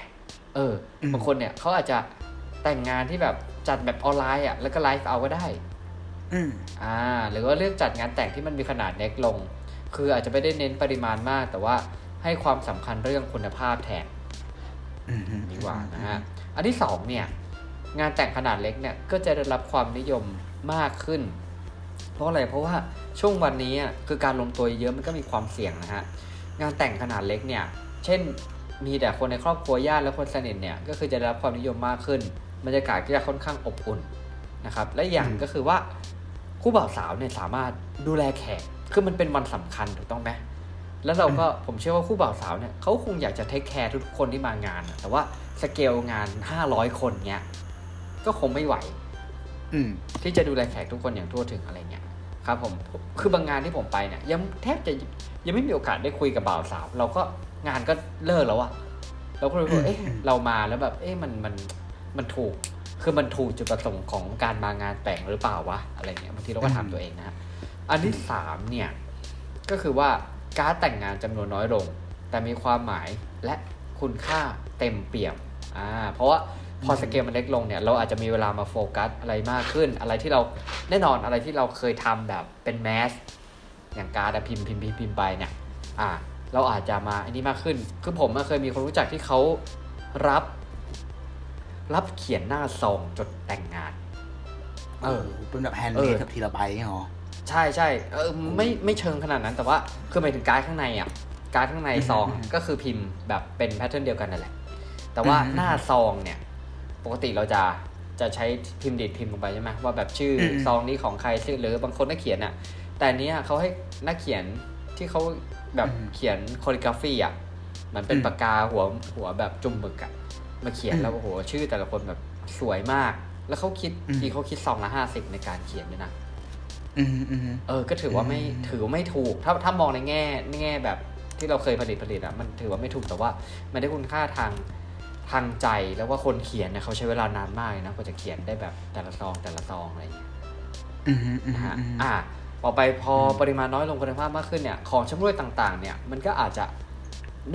S2: เออ
S1: อืม
S2: บางคนเนี่ยเขาอาจจะแต่งงานที่แบบจัดแบบออนไลน์อะแล้วก็ไลฟ์เอาก็ได้
S1: อืม
S2: อ่า หรือว่าเลือกจัดงานแต่งที่มันมีขนาดเล็กลง คืออาจจะไม่ได้เน้นปริมาณมาก แต่ว่าให้ความสำคัญเรื่องคุณภาพแทน
S1: อืม
S2: ดีกว่านะฮะ อันที่สองเนี่ย งานแต่งขนาดเล็กเนี่ยก็จะได้รับความนิยมมากขึ้น เพราะอะไร เพราะว่าช่วงวันนี้อะคือการลงตัวเยอะมันก็มีความเสี่ยงนะฮะ งานแต่งขนาดเล็กเนี่ย เช่น มีแต่คนในครอบครัวญาติและคนสนิทเนี่ย ก็คือจะได้รับความนิยมมากขึ้น บรรยากาศก็จะค่อนข้างอบอุ่นนะครับ และอีกอย่างก็คือว่า คู่บ่าวสาวเนี่ยสามารถดูแลแขกคือมันเป็นวันสำคัญถูกต้องไหมแล้วเราก็ผมเชื่อว่าคู่บ่าวสาวเนี่ยเขาคงอยากจะเทคแคร์ทุกๆคนที่มางานอะแต่ว่าสเกลงาน 500 คนเนี้ยก็คงไม่ไหว
S1: อืม
S2: ที่จะดูแลแขกทุกคนอย่างทั่วถึงอะไรเงี้ยครับผมคือบางงานที่ผมไปเนี่ยยังแทบจะยังไม่มีโอกาสได้คุยกับบ่าวสาว เราก็งานก็เลิกแล้วอะเราก็เลยว่าเอ๊ะเรามาแล้วแบบ เอ๊ะมันมันมันถูก คือมันถูกจุดประสงค์ของการมางานแต่งหรือเปล่าวะอะไรเงี้ยบางทีเราก็ถามตัวเองนะฮะอันที่สามเนี่ยก็คือว่าการแต่งงานจำนวนน้อยลง แต่มีความหมายและคุณค่าเต็มเปี่ยมอ่าเพราะว่าพอสเกลมันเล็กลงเนี่ยเราอาจจะมีเวลามาโฟกัสอะไรมากขึ้น อะไรที่เราแน่นอนอะไรที่เราเคยทำแบบเป็น mass อย่างการ์ดพิมพ์พิมพ์พิมพ์พิมพ์ไปเนี่ยอ่าเราอาจจะมาอันนี้มากขึ้น คือผมเคยมีคนรู้จักที่เขารับ รับเขียนหน้าซองจดแต่งงาน
S1: เออ เป็นแบบ handmade แบบทีละใบเงี้ยเหรอ
S2: ใช่ใช่เออไม่ไม่เชิงขนาดนั้น แต่ว่าคือหมายถึงการ์ดข้างในอะการ์ดข้างในซอง
S1: อืม
S2: ก็คือพิมพ์แบบเป็น pattern เดียวกันนั่นแหละ แต่ว่า
S1: อืม
S2: หน้าซองเนี่ย ปกติเราจะจะใช้พิมพ์ดีดพิมพ์ลงไปใช่ไหมว่าแบบชื่ออ
S1: ม
S2: ซองนี้ของใครชื่อหรือบางคนนักเขียนอะ แต่อันเนี้ยเขาให้นักเขียนที่เขาแบบเขียนคอลิกราฟีอะเหมันเป็นปากกาหัวหัวแบบจุ่มหมึกอะ มาเขียนแล้วโอ้โห ชื่อแต่ละคนแบบสวยมาก แล้วเขาคิดทีเขาคิดซองละห้าสิบในการเขียนด้วยนะ
S1: อืมอืม
S2: เออ ก็ถือว่าไม่
S1: อืม
S2: ถือว่าไม่ถูก ถ้าถ้ามองในแง่ในแง่แบบที่เราเคยผลิตผลิตอะมันถือว่าไม่ถูกแต่ว่า มันได้คุณค่าทางทางใจแล้วว่าคนเขียนเนี่ยเขาใช้เวลานานมากเลยนะกว่าจะเขียนได้แบบแต่ละซองแต่ละซองอะไรอย่างเงี้ย
S1: อืมอืมอืม
S2: นะฮะ
S1: อืม
S2: อ่าต่อไปพอปริมาณน้อยลงคุณภาพมากขึ้นเนี่ย ของชำร่วยต่าง ๆ เนี่ย มันก็อาจจะ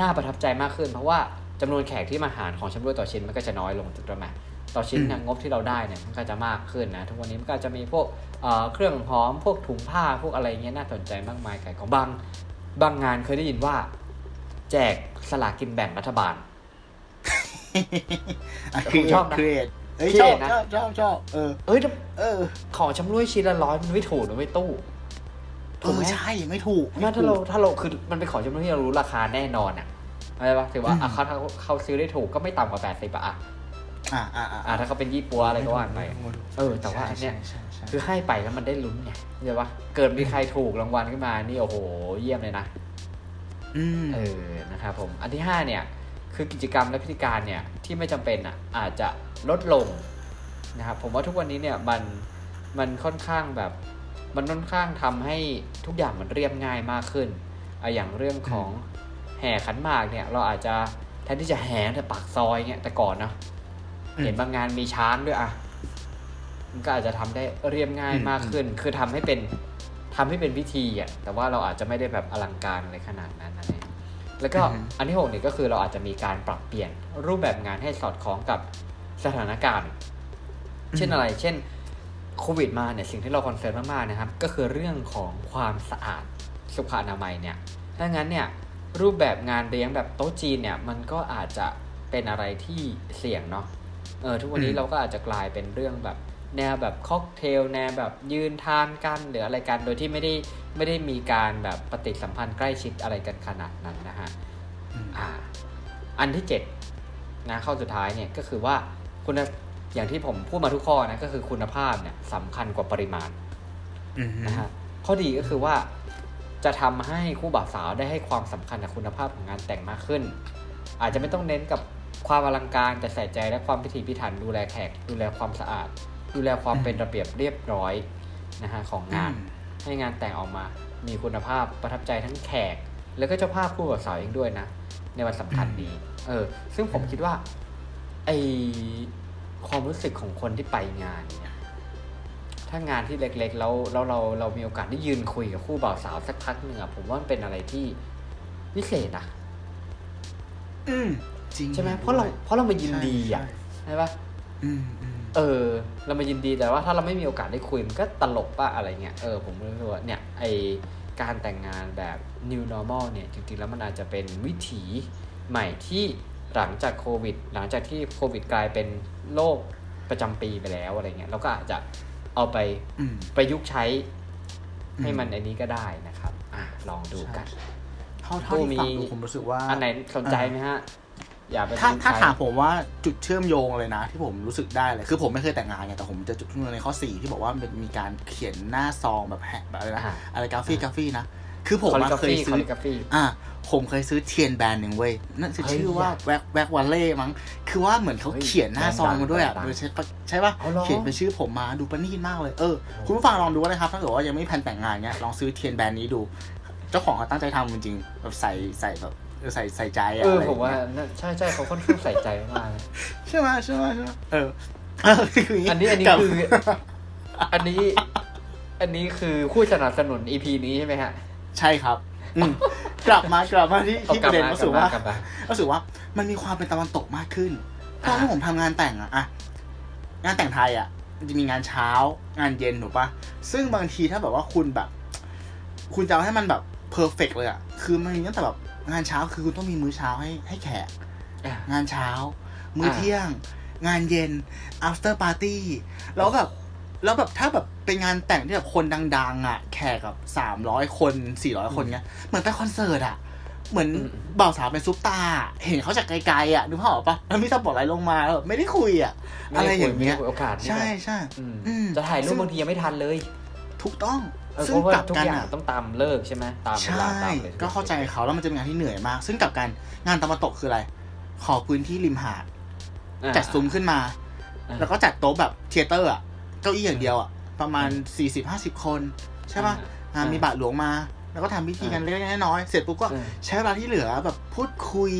S2: น่าประทับใจมากขึ้น เพราะว่า จำนวนแขกที่มาหารของชำร่วยต่อชิ้นมันก็จะน้อยลงถูกต้องไหมต่อชิ้นเนี่ยงบที่เราได้เนี่ยมันก็จะมากขึ้นนะทุกวันนี้มันก็จะมีพวกเอ่อเครื่องหอมพวกถุงผ้าพวกอะไรเงี้ยน่าสนใจมากมายไก่ของบางบางงานเคยได้ยินว่า แจกสลากกินแบ่งรัฐบาล
S1: อะคือ
S2: ผมชอบนะ
S1: ครีเอทเอ้ย
S2: เครี
S1: ช
S2: ย
S1: อ
S2: ด
S1: บ
S2: นะ
S1: ชอบชอบชอบเออ
S2: เอ้ยแต่
S1: เออ
S2: ของชำร่วยชิ้นละร้อยมันไม่ถูกนะไม่ตู้
S1: เอ
S2: ถูก
S1: อ
S2: ไหม
S1: ใช่ไม่ถูก
S2: ไม่ถ้าเราถ้าเราคือมันเป็นของจำนวนที่เรารู้ราคาแน่นอนอะ อะไรปะถือว่าอะเขาเขาเขาซื้อได้ถูกก็ไม่ต่ำกว่าแปดสิบอะอะ
S1: อ่าอ่า
S2: อะถ้าเขาเป็นยี่ปัวอะไรก็ว่าไปเออ แต่ว่าอันเนี้ย
S1: ใช่ใช่
S2: คือให้ไปแล้วมันได้ลุ้นไงเข้าใจปะเกิดมีใครถูกรางวัลขึ้นมานี่โอ้โห เยี่ยมเลยนะ
S1: อืม
S2: เออนะครับผมอันที่ห้าเนี่ยคือกิจกรรมและพิธีการเนี่ยที่ไม่จำเป็นอะอาจจะลดลงนะครับผมว่าทุกวันนี้เนี่ยมันมันค่อนข้างแบบมันค่อนข้างทำให้ทุกอย่างมันเรียบง่ายมากขึ้นอะอย่างเรื่องของ แห่ขันหมากเนี่ย เราอาจจะแทนที่จะแห่แต่ปากซอยเนี่ยแต่ก่อนเนาะเห็นบางงานมีช้างด้วยอะมันก็อาจจะทำได้เรียบง่ายมากขึ้น คือทำให้เป็นทำให้เป็นพิธีอะแต่ว่าเราอาจจะไม่ได้แบบอลังการอะไรขนาดนั้นนะเนี่ยแล้วก็
S1: อือฮึ
S2: อันที่หกเนี่ยก็คือเราอาจจะมีการปรับเปลี่ยนรูปแบบงานให้สอดคล้องกับสถานการณ์ เช่นอะไร เช่นโควิดมาเนี่ยสิ่งที่เราคอนเซิร์นมากๆนะครับ ก็คือเรื่องของความสะอาดสุขอนามัยเนี่ยถ้างั้นเนี่ย รูปแบบงานเลี้ยงแบบโต๊ะจีนเนี่ย มันก็อาจจะเป็นอะไรที่เสี่ยงเนาะเออทุกวันนี้
S1: อืม
S2: เราก็อาจจะกลายเป็นเรื่องแบบแนวแบบค็อกเทลแนวแบบยืนทานกันหรืออะไรกันโดยที่ไม่ได้ไม่ได้มีการแบบปฏิสัมพันธ์ใกล้ชิดอะไรกันขนาดนั้นนะฮะ
S1: อืม
S2: อ่า อันที่เจ็ดนะข้อสุดท้ายเนี่ยก็คือว่าคุณอย่างที่ผมพูดมาทุกข้อนะก็คือคุณภาพเนี่ยสำคัญกว่าปริมาณ
S1: อืม
S2: นะฮะข้อดีก็คือว่า จะทำให้คู่บ่าวสาวได้ให้ความสำคัญกับคุณภาพของงานแต่งมากขึ้น อาจจะไม่ต้องเน้นกับความอลังการแต่ใส่ใจและความพิถีพิถันดูแลแขก ดูแลความสะอาด ดูแลความเป็นระเบียบเรียบร้อยนะฮะของงาน ให้งานแต่งออกมามีคุณภาพประทับใจทั้งแขก แล้วก็เจ้าภาพคู่บ่าวสาวเองด้วยนะ ในวันสำคัญนี้ เออ ซึ่งผมคิดว่าไอความรู้สึกของคนที่ไปงานเนี่ย ถ้างานที่เล็กๆแล้วแล้วเราเรามีโอกาสได้ยืนคุยกับคู่บ่าวสาวสักพักหนึ่งอะผมว่ามันเป็นอะไรที่พิเศษนะ
S1: อืมจริง
S2: ใช่ไหมเพราะเราเพราะเรามายินดีอะ
S1: ใช่
S2: ใช่ปะ
S1: อืมอืม
S2: เออ เรามายินดีแต่ว่าถ้าเราไม่มีโอกาสได้คุยมันก็ตลกป่ะอะไรเงี้ยเออผมรู้สึกว่าเนี่ยไอการแต่งงานแบบ new normal เนี่ย จริงๆแล้วมันอาจจะเป็นวิถีใหม่ที่หลังจากโควิด หลังจากที่โควิดกลายเป็นโรคประจำปีไปแล้วอะไรเงี้ยเราก็อาจจะ เอาไป
S1: อืม
S2: ประยุกต์ใช้ให้
S1: อืม
S2: มันอันนี้ก็ได้นะครับอะลองดูกัน
S1: เท่าเท่าที่ฟังดูผมรู้สึกว่า
S2: อันไหนสนใจไหมฮะอย่าไป
S1: ถ้า
S2: ประยุกต์
S1: ถ้า
S2: ใช้
S1: ถามผมว่าจุดเชื่อมโยงเลยนะ ที่ผมรู้สึกได้เลยคือผมไม่เคยแต่งงานไงแต่ผมจะจุดเชื่อมโยงในข้อสี่ที่บอกว่ามันมีการเขียนหน้าซองแบบแฮะแบบอะไรนะ
S2: อ่า
S1: อะไรกราฟีกราฟีนะ คือผม
S2: คอลิ
S1: อะ
S2: กรา
S1: เคย
S2: ฟีค
S1: ซื้
S2: อ
S1: อ
S2: ลิกราฟี
S1: อะผมเคยซื้อเทียนแบรนด์หนึ่งเว้ยนั่นคือ
S2: เฮ้ย
S1: ชื่อว่าแว็กแว็กวันเล่มั้งคือว่าเหมือนเขา
S2: เฮ้ย
S1: เขียนหน้าซองมาด้วยอะ
S2: แบรนด์ดัง
S1: โดยใช้ปากใช่ป่ะ
S2: เอาเหรอ
S1: เขียนเป็นชื่อผมมาดูประณีตมากเลยเออคุณผู้ฟังลองดูนะครับ ถ้าเกิดว่ายังไม่มีแผนแต่งงานเนี้ยลองซื้อเทียนแบรนด์นี้ดู เจ้าของเขาตั้งใจทำจริงๆแบบใส่ใส่แบบเออใส่ใส่ใจอะ
S2: เออ
S1: อะไรอ
S2: ผม
S1: ย่าง
S2: ว่า
S1: เงี้ย
S2: น่าใช่ใช่เขาค่อนข้างใส่ใจมากเลย
S1: ใช่ไหมใช่ไหมใช่ไหมเออเออคืออย่างงี้
S2: อันนี้อันนี้
S1: กับ
S2: คือ อันนี้ อันนี้คือผู้สนับสนุน EP นี้ใช่ไหมฮะ
S1: ใช่ครับอืมกลับมากลับมาที่ที่ประเด็น
S2: เอา
S1: รู้สึกว่า
S2: กลับมา
S1: รู้สึกว่า มันมีความเป็นตะวันตกมากขึ้นตอนที่ผมทำงานแต่งอะอะงานแต่งไทยอะมันจะมีงานเช้างานเย็นถูกปะซึ่งบางทีถ้าแบบว่าคุณแบบ คุณจะเอาให้มันแบบเพอร์เฟกเลยอะคือมันมีตั้งแต่แบบงานเช้าคือคุณต้องมีมื้อเช้าให้ให้แขก
S2: อะ
S1: งานเช้า มื้อ
S2: อ่า
S1: เที่ยง งานเย็น after party แล้วแบบ แล้วแบบถ้าแบบเป็นงานแต่งที่แบบคนดัง ๆ อะ แขกแบบสามร้อยคนสี่ร้อยคนเงี้ย เหมือนไปคอนเสิร์ตอะ เหมือน
S2: อืม
S1: บ่าวสาวเป็นซุปตาร์เห็นเขาจากไกลๆอะนึกภาพออกปะแล้วมีสปอตไลท์ลงมาแล้วแบบไม่ได้คุยอะ อะไรอย่างเงี้ย
S2: ไม่ได้คุโอกาสนี่
S1: ใช่
S2: แบบ
S1: ใช่
S2: อืม
S1: อืม
S2: จะถ่ายรู
S1: ซึ่
S2: ป
S1: ง
S2: บางทียังไม่ทันเลย
S1: ถูกต้อง
S2: เออ
S1: ซึ่
S2: เพ
S1: ง
S2: ราะว่าก
S1: ลับ
S2: ทุก
S1: กัน
S2: อย่าง
S1: อะ
S2: ต้องตามเลิกใช่ไหมตามเว
S1: ใช่
S2: ลาตามเลย
S1: ก็เข้าใจเขาแล้วมันจะเป็นงานที่เหนื่อยมาก ซึ่งกลับกันงานตะวันตกคืออะไร ขอพื้นที่ริมหาด
S2: อะ
S1: จัดซุ้มขึ้นมา
S2: อ่า
S1: แล้วก็จัดโต๊ะแบบเทเตอร์อะ เก้าอี้อย่างเดียวอะประมาณสี่สิบห้าสิบคน ใช่ป่ะ
S2: อ่า
S1: อ่ามีบาทหลวงมา แล้วก็ทำพิธีกัน
S2: อ่า
S1: เล็กๆน้อยๆเสร็จปุ๊บก็
S2: อืม
S1: ใช้เวลาที่เหลือแบบพูดคุย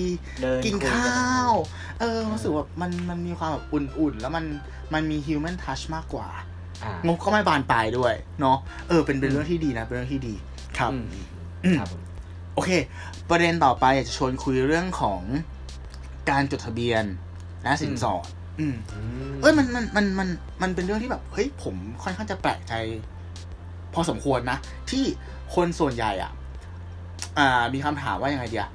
S2: เดิน
S1: กิน
S2: คุย
S1: ข้าว
S2: น
S1: เออรู้สึกว่ามันมันมีความแบบอุ่นๆ แล้วมันมันมี human touch มากกว่า
S2: อะ
S1: งบก็ไม่บานปลายด้วยเนาะเออเป็นเป็น
S2: อืม
S1: เรื่องที่ดีนะ เป็นเรื่องที่ดีครับ
S2: อืม
S1: อืม
S2: ครับผม
S1: โอเค ประเด็นต่อไปอยากจะชวนคุยเรื่องของการจดทะเบียนและสินสอด อืม
S2: อืม
S1: เอ้ยมันมันมันมันมันเป็นเรื่องที่แบบเฮ้ยผมค่อนข้างจะแปลกใจ พอสมควรนะ ที่คนส่วนใหญ่อะ อ่า มีคำถามว่ายังไงเดีย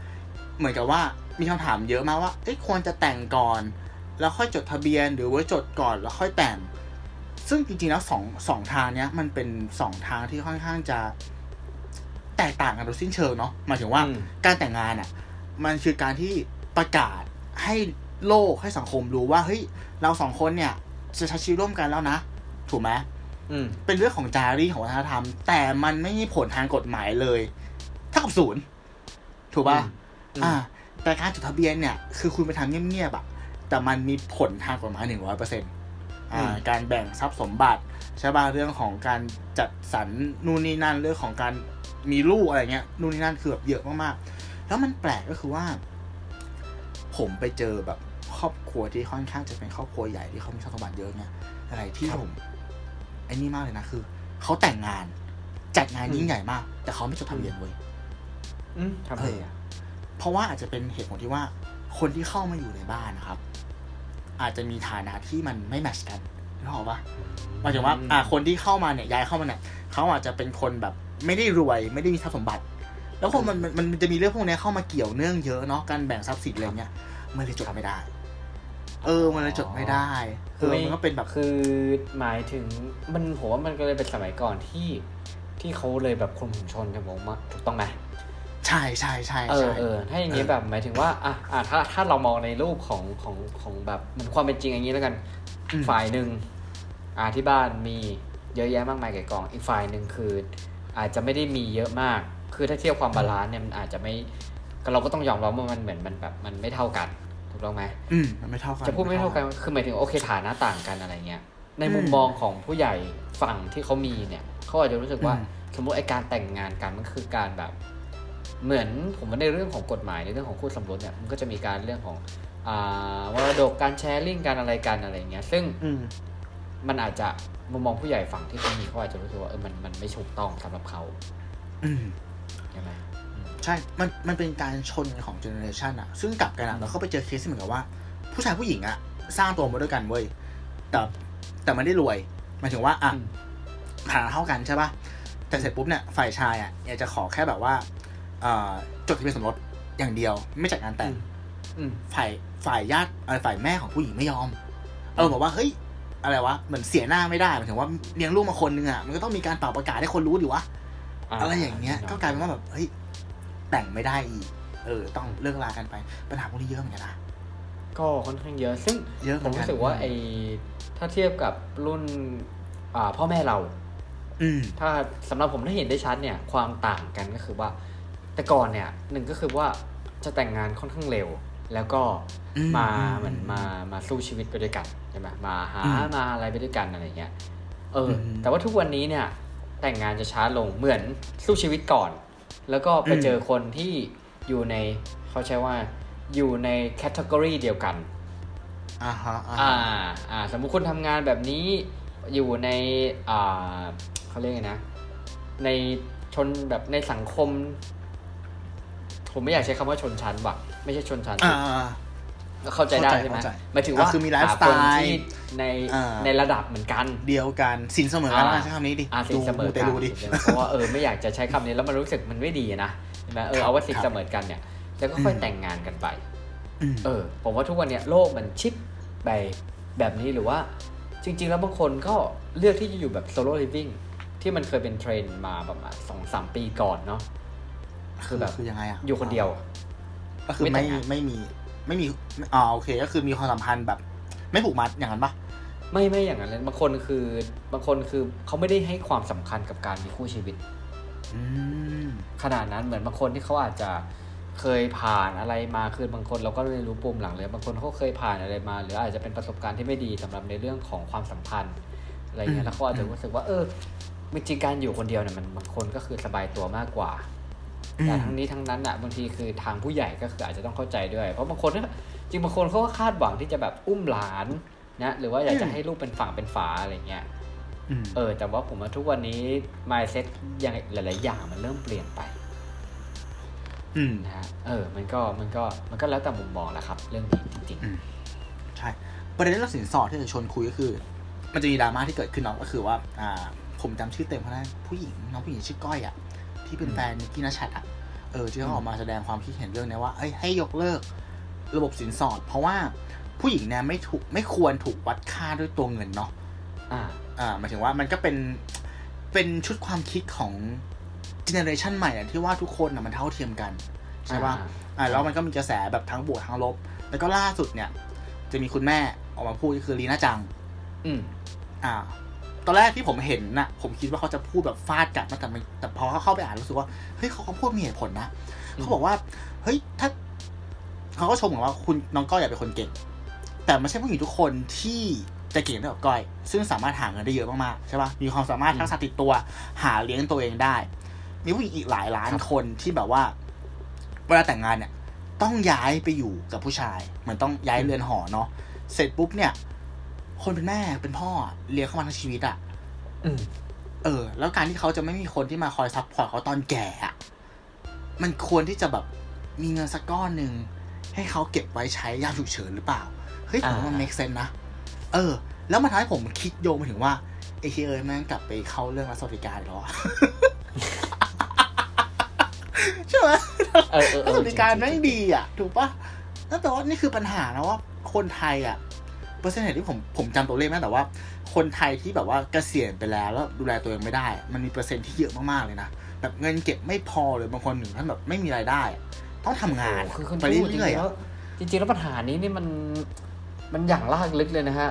S1: เหมือนกับว่ามีคำถามเยอะมากว่าเอ้ยควรจะแต่งก่อน แล้วค่อยจดทะเบียนหรือว่าจดก่อนแล้วค่อยแต่ง ซึ่งจริงๆแล้วสองสองทางเนี้ย มันเป็นสองทางที่ค่อนข้างจะแตกต่างกันโดยสิ้นเชิงเนาะหมายถึงว่า
S2: อืม
S1: การแต่งงานอะ มันคือการที่ประกาศให้ โลกให้สังคมรู้ว่าเฮ้ยเราสองคนเนี่ย จะใช้ชีวิตร่วมกันแล้วนะ ถูกไหม
S2: อืม
S1: เป็นเรื่องของจารีตของวัฒนธรรม แต่มันไม่มีผลทางกฎหมายเลยเท่ากับศูนย์ถูกป่ะ
S2: อืม
S1: อ่า แต่การจดทะเบียนเนี่ย คือคุณไปทำเงียบๆอะแต่มันมีผลทางกฎหมายหนึ่งร้อยเปอร์เซ็นต์อ่าการแบ่งทรัพย์สมบัติใช่ป่ะเรื่องของการจัดสรรนู่นนี่นั่นเรื่องของการมีลูกอะไรเงี้ยนู่นนี่นั่นคือแบบเยอะมากๆ แล้วมันแปลกก็คือว่า ผมไปเจอแบบ ครอบครัวที่ค่อนข้างจะเป็นครอบครัวใหญ่ที่เขามีทรัพย์สมบัติเยอะเนี่ยอะไรที่
S2: ครับ
S1: ผมไอ้นี่มากเลยนะคือเขาแต่งงาน จัดงาน
S2: อืม
S1: ยิ่งใหญ่มาก แต่เขาไม่จดทะเบียนเว้ย
S2: อืมทำไมอะ
S1: เพราะว่าอาจจะเป็นเหตุผลที่ว่า คนที่เข้ามาอยู่ในบ้านนะครับ อาจจะมีฐานะที่มันไม่แมทชกันนึกออกปะหมายถึงว่า อ่า คนที่เข้ามาเนี่ยย้ายเข้ามาเนี่ยเขาอาจจะเป็นคนแบบ ไม่ได้รวย ไม่ได้มีทรัพย์สมบัติ แล้วคนมันมันมันจะมีเรื่องพวกเนี้ยเข้ามาเกี่ยวเนื่องเยอะเนาะการแบ่งทรัพย์สินอะไรเงี้ยมันเลยจดไม่ได้ เออมันเลยจดไม่ได้เออมันก็เป็นแบบ
S2: คือหมายถึงมันผมว่ามันก็เลยเป็นสมัยก่อนที่ที่เขาเลยแบบคนหุนชนกันมากถูกต้องไหม
S1: ใช่ใช่ใช่
S2: เออ
S1: ใช่
S2: เออถ้าอย่างนี้
S1: เออ
S2: แบบหมายถึงว่าอะอะถ้าถ้าเรามองในรูปของของของแบบเหมันความเป็นจริงอย่างนี้แล้วกัน
S1: อืม
S2: ฝ่ายหนึ่งอ่าที่บ้านมีเยอะแยะมากมายก่ายกอง อีกฝ่ายหนึ่งคือ อาจจะไม่ได้มีเยอะมาก คือถ้าเทียบความ balance เนี่ยมันอาจจะไม่ก็เราก็ต้องยอมรับว่ามันเหมือนมันแบบมันไม่เท่ากัน ถูกต้องไหม
S1: อืมมันไม่เท่ากัน
S2: จะพูดไม่เท่ากันคือหมายถึงโอเคฐานะต่างกันอะไรเงี้ย ในมุม
S1: อืม
S2: มองของผู้ใหญ่ฝั่งที่เขามีเนี่ยเขาอาจจะรู้สึกว่า
S1: อืม
S2: สมมติไอการแต่งงานกันมันคือการแบบ เหมือนผมว่าในเรื่องของกฎหมายในเรื่องของคู่สมรสเนี่ยมันก็จะมีการเรื่องของอ่ามรดกการ sharing การอะไรกันอะไรเงี้ย ซึ่ง
S1: อืม
S2: มันอาจจะมุมมองผู้ใหญ่ฝั่งที่เขามีเขาอาจจะรู้สึกว่าเออมันมันไม่ถูกต้องสำหรับเขา
S1: อืม
S2: ใช่ไหมอืม
S1: ใช่ มัน มันเป็นการชนกันของเจเนอเรชันอะซึ่งกลับกันอะเราก็ไปเจอเคสที่เหมือนกับว่า ผู้ชายผู้หญิงอะสร้างตัวมาด้วยกันเว้ย แต่แต่ไม่ได้รวยหมายถึงว่าอะ
S2: อืม
S1: ฐานะเท่ากันใช่ปะแต่เสร็จปุ๊บเนี่ยฝ่ายชายอะอยากจะขอแค่แบบว่าเอ่อจดทะเบียนสมรสอย่างเดียว ไม่จัดงานแต่ง
S2: อืม
S1: ฝ่ายฝ่ายญาติเอ่อฝ่ายแม่ของผู้หญิงไม่ยอม เออบอกว่าเฮ้ยอะไรวะเหมือนเสียหน้าไม่ได้หมายถึงว่าเลี้ยงลูกมาคนนึงอะมันก็ต้องมีการเป่าประกาศให้คนรู้ดิวะอะไรอย่างเงี้ยก็กลายเป็นว่าแบบเฮ้ย แต่งไม่ได้อีก เออ ต้องเลิกลากันไป ปัญหาพวกนี้เยอะเหมือนกันนะ
S2: ก็ค่อนข้างเยอะ ซึ่ง
S1: เยอะเห
S2: ผ
S1: มือ
S2: ม
S1: นกัน
S2: รู้สึกว่าไอถ้าเทียบกับรุ่นอ่าพ่อแม่เรา
S1: อืม
S2: ถ้าสำหรับผมถ้าเห็นได้ชัดเนี่ย ความต่างกันก็คือว่า แต่ก่อนเนี่ยหนึ่งก็คือว่าจะแต่งงานค่อนข้างเร็ว แล้วก็
S1: อืม
S2: มา
S1: อืม
S2: เหมือนมามาสู้ชีวิตไปด้วยกันใช่ไหมมาหา
S1: อืม
S2: มาอะไรไปด้วยกันอะไรเงี้ยเอออ
S1: ม
S2: แต่ว่าทุกวันนี้เนี่ยแต่งงานจะช้าลงเหมือนสู้ชีวิตก่อน แล้วก็ไป
S1: อืม
S2: เจอคนที่อยู่ในเขาใช้ว่าอยู่ในแคตตากรีเดียวกัน
S1: อ่าฮะอ่า
S2: อ่า
S1: ฮะ
S2: อ่าสมมุติคุณทำงานแบบนี้อยู่ในอ่าเขาเรียกไงนะ ในชนแบบในสังคม ผมไม่อยากใช้คำว่าชนชั้นว่ะ ไม่ใช่ชนชั้น
S1: อ่า
S2: สิ
S1: อ่า
S2: ก็เข้าใจได้
S1: เข้าใจ
S2: ใช่ไหม
S1: เข้าใจ
S2: หมายถึงว่า
S1: อะคือมีไลฟ์
S2: หา
S1: สไตล์
S2: คนที่ ใน
S1: อ่า
S2: ในระดับเหมือนกัน
S1: เดียวกันสินเสมอกัน
S2: อ่า
S1: แล้วกันใช้คำนี้ดิ
S2: อาสิ
S1: ดู
S2: เสมอ
S1: มูเต
S2: กัน
S1: ลูดิ
S2: เพราะว่าเออไม่อยากจะใช้คำนี้แล้วมันรู้สึกมันไม่ดีนะใช่ไหมเออเอาว่าสิ
S1: ครับ
S2: เสมอกันเนี่ย แล้วก็ค่อย
S1: อืม
S2: แต่งงานกันไป
S1: อืม
S2: เออ ผมว่าทุกวันเนี้ยโลกมันชิปไปแบบนี้หรือว่า จริง ๆ แล้วบางคนก็เลือกที่จะอยู่แบบโซโล่ลิฟ i ิ g ที่มันเคยเป็นเทรนด์มาประมาณสองสามปีก่อนเนาะคือแบบ
S1: คือยังไงอะ
S2: อยู่คนเดียว
S1: ก็คือ
S2: ไม่
S1: ไม่แต่
S2: งงาน
S1: ไม่มี ไม่มีอ่าโอเค ก็คือมีความสัมพันธ์แบบ ไม่ผูกมัดอย่างนั้นปะ
S2: ไม่ไม่อย่างนั้นเลยบางคนคือบางคนคือเขาไม่ได้ให้ความสำคัญกับการมีคู่ชีวิต
S1: อืม
S2: ขนาดนั้นเหมือนบางคนที่เขาอาจจะเคยผ่านอะไรมาคือบางคนเราก็ไม่รู้ปุ่มหลังเลยบางคนเขาเคยผ่านอะไรมา หรืออาจจะเป็นประสบการณ์ที่ไม่ดีสำหรับในเรื่องของความสัมพันธ์อะไรเงี้
S1: อื
S2: ย
S1: ม
S2: แล้วเขาอาจจะรู้สึกว่าเออจริงๆการอยู่คนเดียวเนี่ยมันบางคนก็คือสบายตัวมากกว่า แต่ทั้งนี้ทั้งนั้นอะบางทีคือทางผู้ใหญ่ก็คืออาจจะต้องเข้าใจด้วย เพราะบางคนเนี่ยจริงบางคนเขาก็คาดหวังที่จะแบบอุ้มหลานนะหรือว่าอยากจะให้ลูกเป็นฝั่งเป็นฝาอะไรเงี้ย
S1: อืม
S2: เออ แต่ว่าผมว่าทุกวันนี้ mindset อย่างหลาย ๆ อย่างมันเริ่มเปลี่ยนไป
S1: อืม
S2: นะฮะเออ มันก็มันก็มันก็แล้วแต่มุมมองแหละครับ เรื่องนี้จริง
S1: อืมใช่ประเด็นเรื่องสินสอดที่จะชวนคุยก็คือ มันจะมีดราม่าที่เกิดขึ้นเนาะก็คือว่า อ่า ผมจำชื่อเต็มเขาได้ผู้หญิงน้องผู้หญิงชื่อก้อยอะ ที่เป็นแฟนนิกกี้นัชชัดอะเออที่เขาออกมาแสดงความคิดเห็นเรื่องเนี้ยว่าเอ้ยให้ยกเลิกระบบสินสอด เพราะว่าผู้หญิงเนี่ยไม่ถูกไม่ควรถูกวัดค่าด้วยตัวเงินเนาะ
S2: ๆอ่า
S1: อ่าหมายถึงว่ามันก็เป็นเป็นชุดความคิดของเจเนอเรชันใหม่อะที่ว่าทุกคนอะมันเท่าเทียมกัน ใช่ป่ะ
S2: อ่า
S1: อ่าแล้วมันก็มีกระแสแบบทั้งบวกทั้งลบ แล้วก็ล่าสุดเนี่ย จะมีคุณแม่ออกมาพูดก็คือลีน่าจัง
S2: อืม
S1: อ่า ตอนแรกที่ผมเห็นน่ะผมคิดว่าเขาจะพูดแบบฟาดกลับนะแต่ไม่แต่พอเขาเข้าไปอ่านรู้สึกว่าเฮ้ยเขาเขาพูดมีเหตุผลนะ
S2: อืม
S1: เขาบอกว่าเฮ้ยถ้าเขาก็ชมบอกว่าคุณน้องก้อยอยากเป็นคนเก่ง แต่ไม่ใช่ผู้หญิงทุกคนที่จะเก่งได้แบบก้อย ซึ่งสามารถหาเงินได้เยอะมากๆใช่ปะมีความสามารถทักษะติดตัว หาเลี้ยงตัวเองได้ มีผู้หญิงอีกหลายล้านคนที่แบบว่า เวลาแต่งงานเนี่ย ต้องย้ายไปอยู่กับผู้ชายเหมือนต้องย้ายเรือนหอเนาะเสร็จปุ๊บเนี่ย คนเป็นแม่เป็นพ่ออะเลี้ยงเขามาทั้งชีวิตอะ
S2: อืม
S1: เออ แล้วการที่เขาจะไม่มีคนที่มาคอย support เขาตอนแก่อะมันควรที่จะแบบมีเงินสักก้อนหนึ่งให้เขาเก็บไว้ใช้ยามฉุกเฉินหรือเปล่า เฮ้ยผมว่ามัน
S2: อ่า
S1: make sense นะ เออ แล้วมันทำให้ผมคิดโยงไปถึงว่าไอ้เฮ้ยเอ้ยแม่งกลับไปเข้าเรื่องรัฐสวัสดิการอีกแล้วอะใช่ไหม
S2: เออเออเอ
S1: รัฐ
S2: อ
S1: สวัสดิการ
S2: จงๆ
S1: แม่งดีอะ ถูกปะนั่นแปลว่านี่คือปัญหานะว่า คนไทยอะ เปอร์เซ็นต์ที่ผมผมจำตัวเลขไม่ได้แต่ว่า คนไทยที่แบบว่าเกษียณไปแล้วแล้วดูแลตัวเองไม่ได้อะมันมีเปอร์เซ็นต์ที่เยอะมากๆเลยนะแบบเงินเก็บไม่พอเลยบางคนถึงท่านแบบไม่มีรายได้อะต้องทำงาน
S2: โอ้โหคือคุณ
S1: ไป
S2: พูดจริง
S1: เรื่อย
S2: ๆ
S1: ๆ
S2: แล้
S1: อะ
S2: วจริงๆแล้วปัญหานี้นี่มันมันอย่างลากลึกเลยนะฮะ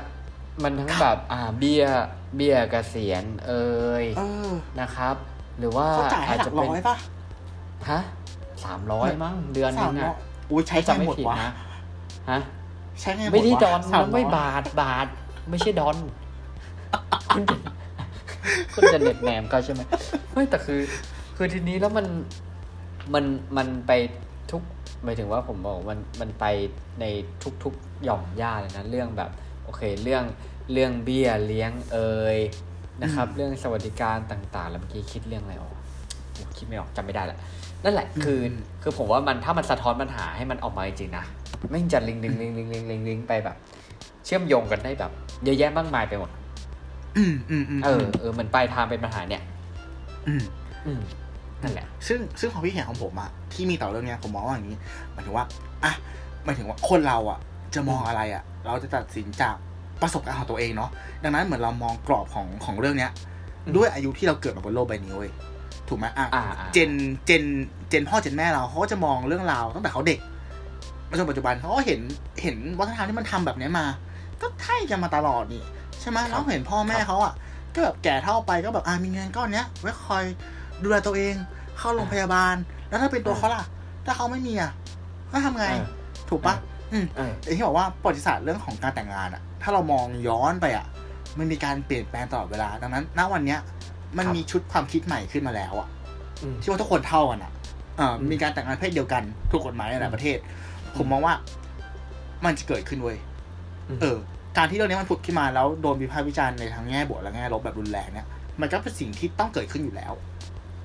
S2: มันทั้งแบบอ่าเบียร์เบียร์เกษียณเอ่ย
S1: เออ
S2: นะครับ หรือว่า
S1: เขาจ่ายให้
S2: อาจ
S1: หลั
S2: จะ
S1: ก
S2: เป็
S1: ร้
S2: น
S1: อยป่ะ
S2: ฮะสามร้อยมั้งเดือนนึ
S1: สาม
S2: ง
S1: ร้อ
S2: อะ
S1: ยอุ้ยใช้
S2: ถ้า
S1: ไง
S2: จำไม่
S1: หมด
S2: ผิด
S1: วะ
S2: นะฮะ
S1: ใช้ไงหมดวะ
S2: ไม่ได้ดอน
S1: สา
S2: นะไม่
S1: ร้อย
S2: บาทบาท ไม่ใช่ดอนคุณจะคุณจะเน็ตแนมก็ใช่ไหมไม่แต่คือ คือทีนี้แล้วมันมันมันไปทุกหมายถึงว่าผมบอกมันมันไปในทุกๆหย่อมย่าเลยนะเรื่องแบบ โอเคเรื่องเรื่องเบี้ยเลี้ยงเอ่ยนะครับ เรื่องสวัสดิการต่างๆ แล้วเมื่อกี้คิดเรื่องอะไรออกโอ้คิดไม่ออกจำไม่ได้ละ นั่นแหละคืออคือผมว่ามันถ้ามันสะท้อนปัญหาให้มันออกมาจริงๆนะไม่งจะลิงลิงลิงลิงลิงลิงลิงไปแบบ เชื่อมโยงกันได้แบบ เยอะแยะมากมายไปหมด
S1: อืมอืมอืม
S2: เออเออเหมือนปลายทางเป็นปัญหาเนี่ย
S1: อืม
S2: อืมนั่นแหละ
S1: ซึ่งซึ่งความคิดเห็นของผมอะที่มีต่อเรื่องเนี้ยผมมองว่าอย่างนี้หมายถึงว่าอะหมายถึงว่าคนเราอะจะมองอะไรอะเราจะตัดสินจากประสบการณ์ของตัวเองเนาะดังนั้นเหมือนเรามองกรอบของของเรื่องเนี้ย
S2: อืม
S1: ด้วยอายุที่เราเกิดมาบนโลกใบนี้เว้ย ถูกไหมอะ
S2: อ่าอ่า
S1: เจนเจนเจนพ่อเจนแม่เราเขาก็จะมองเรื่องราวตั้งแต่เขาเด็กมาจนปัจจุบันเขาก็เห็นเห็นวัฒนธรรมที่มันทำแบบเนี้ยมา ก็ใช่กันมาตลอดนี่ใช่ไหมแล้วเห็นพ่อแม่เขาอะก็แบบแก่เท่าไปก็แบบอ่ามีเงินก้อนเนี้ยไว้คอยดูแลตัวเอง เข้าโรงพยาบาล แล้วถ้าเป็นตัวเขาล่ะ ถ้าเขาไม่มีอะเขาทำไง
S2: เออ
S1: ถูกปะอืม
S2: เออ
S1: อย่างที่บอกว่าประวัติศาสตร์เรื่องของการแต่งงานอะถ้าเรามองย้อนไปอะมันมีการเปลี่ยนแปลงตลอดเวลา ดังนั้น ณวันเนี้ย มัน
S2: ครับ
S1: มีชุดความคิดใหม่ขึ้นมาแล้วอะ
S2: อืม
S1: ที่ว่าทุกคนเท่ากันอะอ่า
S2: อืม
S1: มีการแต่งงานเพศเดียวกันถูกกฎหมายในหลายประเทศ ผมมองว่ามันจะเกิดขึ้นเว้ยเออ การที่เรื่องนี้มันผุดขึ้นมาแล้วโดนวิพากษ์วิจารณ์ในทางแง่บวกและแง่ลบแบบรุนแรงเนี่ยมันก็เป็นสิ่งที่ต้องเกิดขึ้นอยู่แล้ว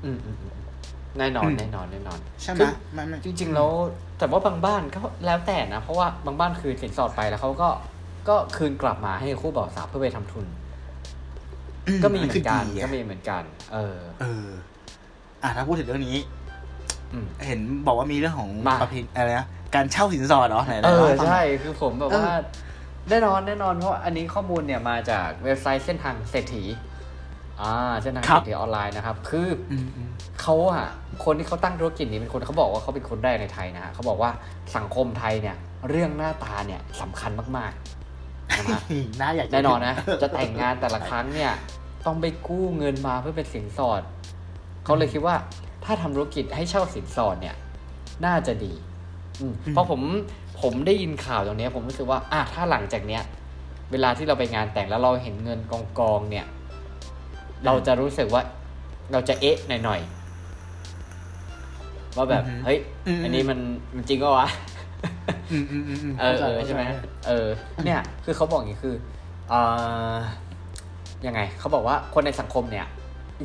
S2: อืมอืมอืมแน่นอน
S1: อืม
S2: แน่นอนแน่นอน
S1: ใช่ไหม
S2: คือ
S1: มันมัน
S2: จริงๆแล้วแต่ว่าบางบ้านก็แล้วแต่นะ เพราะว่าบางบ้านคืนสินสอดไปแล้วเขาก็ก็คืนกลับมาให้คู่บ่าวสาวเพื่อไปทำทุน ก็มีเหมือนกัน
S1: คืดีะ
S2: ก็มีเหมือนกัน เออ
S1: เออ อะถ้าพูดถึงเรื่องนี้
S2: อืม
S1: เห็นบอกว่ามีเรื่องของ
S2: มา
S1: ประเพณีอะไรนะการเช่าสินสอดเหรอไหนๆ
S2: เออ
S1: เล่าให้ฟังหน่
S2: ใช่
S1: อย
S2: คือผมแบบ
S1: เออ
S2: ว่าแน่นอนแน่นอนเพราะอันนี้ข้อมูลเนี่ยมาจากเว็บไซต์เส้นทางเศรษฐีอ่าเส้นทางเศรษฐีออนไลน์นะครับ คือ
S1: อืมอืม
S2: เขาอะคนที่เขาตั้งธุรกิจนี้เป็นคนเขาบอกว่าเขาเป็นคนแรกในไทยนะฮะเขาบอกว่าสังคมไทยเนี่ย เรื่องหน้าตาเนี่ยสำคัญมากๆ นะฮะ
S1: น่าอยาก
S2: แน่นอนนะ จะแต่งงานแต่ละครั้งเนี่ย ต้องไปกู้เงินมาเพื่อเป็นสินสอด เขาเลยคิดว่า ถ้าทำธุรกิจให้เช่าสินสอดเนี่ย น่าจะดีอืมเพราะผมผมได้ยินข่าวตรงเนี้ยผมรู้สึกว่าอะถ้าหลังจากเนี้ย เวลาที่เราไปงานแต่งแล้วเราเห็นเงินกองกองๆเนี่ย เราจะรู้สึกว่าเราจะเอ๊ะหน่อยๆว่าแบบ เฮ้ย อันนี้มันมันจริงก็วะ
S1: อืมอืมอืมอืม
S2: เออเออใช่ไหมเออ เนี่ยคือเขาบอกอย่างนี้คือเอ่อยังไงเขาบอกว่าคนในสังคมเนี่ย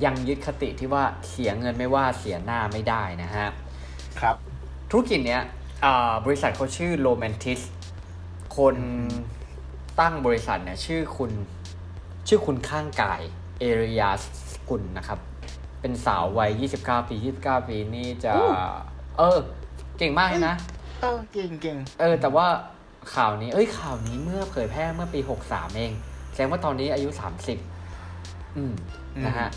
S2: ยังยึดคติที่ว่าเสียเงินไม่ว่าเสียหน้าไม่ได้นะฮะ
S1: ครับ
S2: ธุรกิจเนี้ยอ่าบริษัทเขาชื่อโ m แมนติสคนตั้งบริษัทเนี่ยชื่อคุณชื่อคุณข้างกายเอริยาสกุลนะครับ เป็นสาววัย 29 ปี 29 ปีนี่จะ
S1: อู้
S2: เออ เก่งมากเลยนะ
S1: เออเก่งเก่ง
S2: เออแต่ว่าข่าวนี้ เอ้ยข่าวนี้เมื่อเผยแพร่เมื่อปี63เอง แสดงว่าตอนนี้อายุ30อืมนะฮะ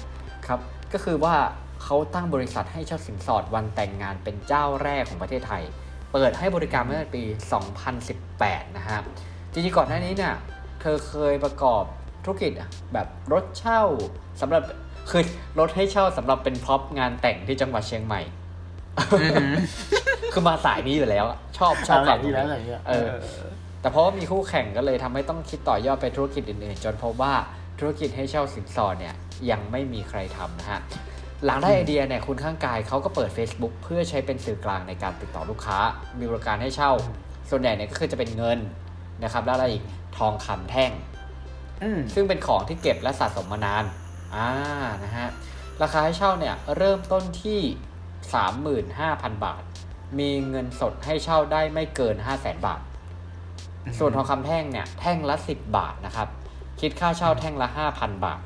S2: ครับ ก็คือว่าเขาตั้งบริษัทให้เช่าสินสอดวันแต่งงานเป็นเจ้าแรกของประเทศไทย เปิดให้บริการเมื่อปี 2018 นะฮะจริงๆก่อนหน้านี้เนี่ยเธอเคยประกอบธุรกิจอะแบบรถเช่าสำหรับคือรถให้เช่าสำหรับเป็นพร็อพงานแต่งที่จังหวัดเชียงใหม่ คือมาสายนี้อยู่แล้วอะชอบชอบ
S1: หลา
S2: ฝั่
S1: ย
S2: ง
S1: ที่
S2: นี้
S1: แล้วอะไรเงี้ย
S2: เออ แต่เพราะว่ามีคู่แข่งก็เลยทำให้ต้องคิดต่อยอดไปธุรกิจอื่นๆ จนพบว่าธุรกิจให้เช่าสินสอดเนี่ยยังไม่มีใครทำนะฮะหลังได้ไอเดียเนี่ยคุณข้างกายเขาก็เปิด Facebook เพื่อใช้เป็นสื่อกลางในการติดต่อลูกค้า มีบริการให้เช่า ส่วนใหญ่เนี่ยก็คือจะเป็นเงินนะครับ แล้วอะไรอีกทองคำแท่ง
S1: อืม
S2: ซึ่งเป็นของที่เก็บและสะสมมานานอ่านะฮะราคาให้เช่าเนี่ยเริ่มต้นที่ 35,000 บาท มีเงินสดให้เช่าได้ไม่เกิน 500,000บาท ส่วนทองคำแท่งเนี่ย แท่งละ 10 บาทนะครับ คิดค่าเช่าแท่งละ 5,000 บาท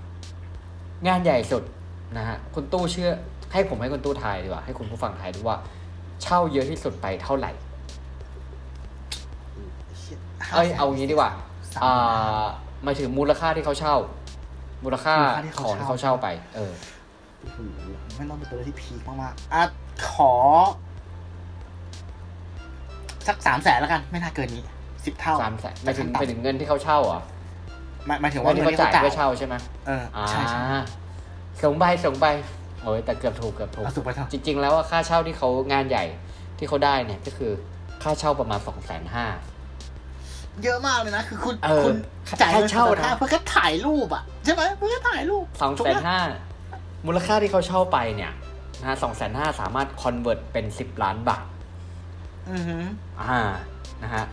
S2: งานใหญ่สุดนะฮะ คุณตู้เชื่อ ให้ผมให้คุณตู้ทายดีกว่า ให้คุณผู้ฟังทายดูว่า เช่าเยอะที่สุดไปเท่าไหร่ เอ้ย เอางี้ดีกว่า
S1: สาม
S2: อ่
S1: หมื่นห้าา
S2: หมายถึงมูลค่าที่เขาเช่า มูลค่า
S1: มูลค่าที่
S2: ข
S1: เขา
S2: องที่
S1: เช่า
S2: เขาเช่าไป เออ
S1: โอ้โหไม่ต้องเป็นตัวเลขที่พีคมากๆอะขอ สักสามแสนแล้วกัน ไม่น่าเกินนี้สิบเท่า
S2: สามแสนหมายถึง
S1: ขั้น
S2: หมายถึงเงินที่เขาเช่าเหรอ
S1: หมายหมายถึง
S2: เงิ
S1: ว่าน
S2: ที่
S1: เงิน
S2: เขา
S1: ที่
S2: จ่า
S1: เขา
S2: ย
S1: จ่าย
S2: เพื่อเช่าใช่ไหม
S1: เออ
S2: อ่า
S1: ใช่ใช่
S2: ส่งใบส่งใบโอ้ยแต่เกือบถูกเกือบถูก
S1: เอาสุกไปเถอะ
S2: จริง ๆ แล้วว่าค่าเช่าที่เขางานใหญ่ที่เขาได้เนี่ยก็คือค่าเช่าประมาณสองแสนห้า
S1: เยอะมากเลยนะ คือคุณ
S2: เออ
S1: คุณจ่ายเงิน
S2: ค่าเช่านะ
S1: เพื่อแค่ถ่ายรูปอะ ใช่ไหมเพื่อแค่ถ่ายรูป
S2: สอง
S1: ถูก
S2: แส
S1: ไหม
S2: นห้า มูลค่าที่เขาเช่าไปเนี่ยนะฮะสองแสนห้าสามารถคอนเวิร์ตเป็นสิบล้านบาท
S1: อือหือ
S2: อ่า นะฮะ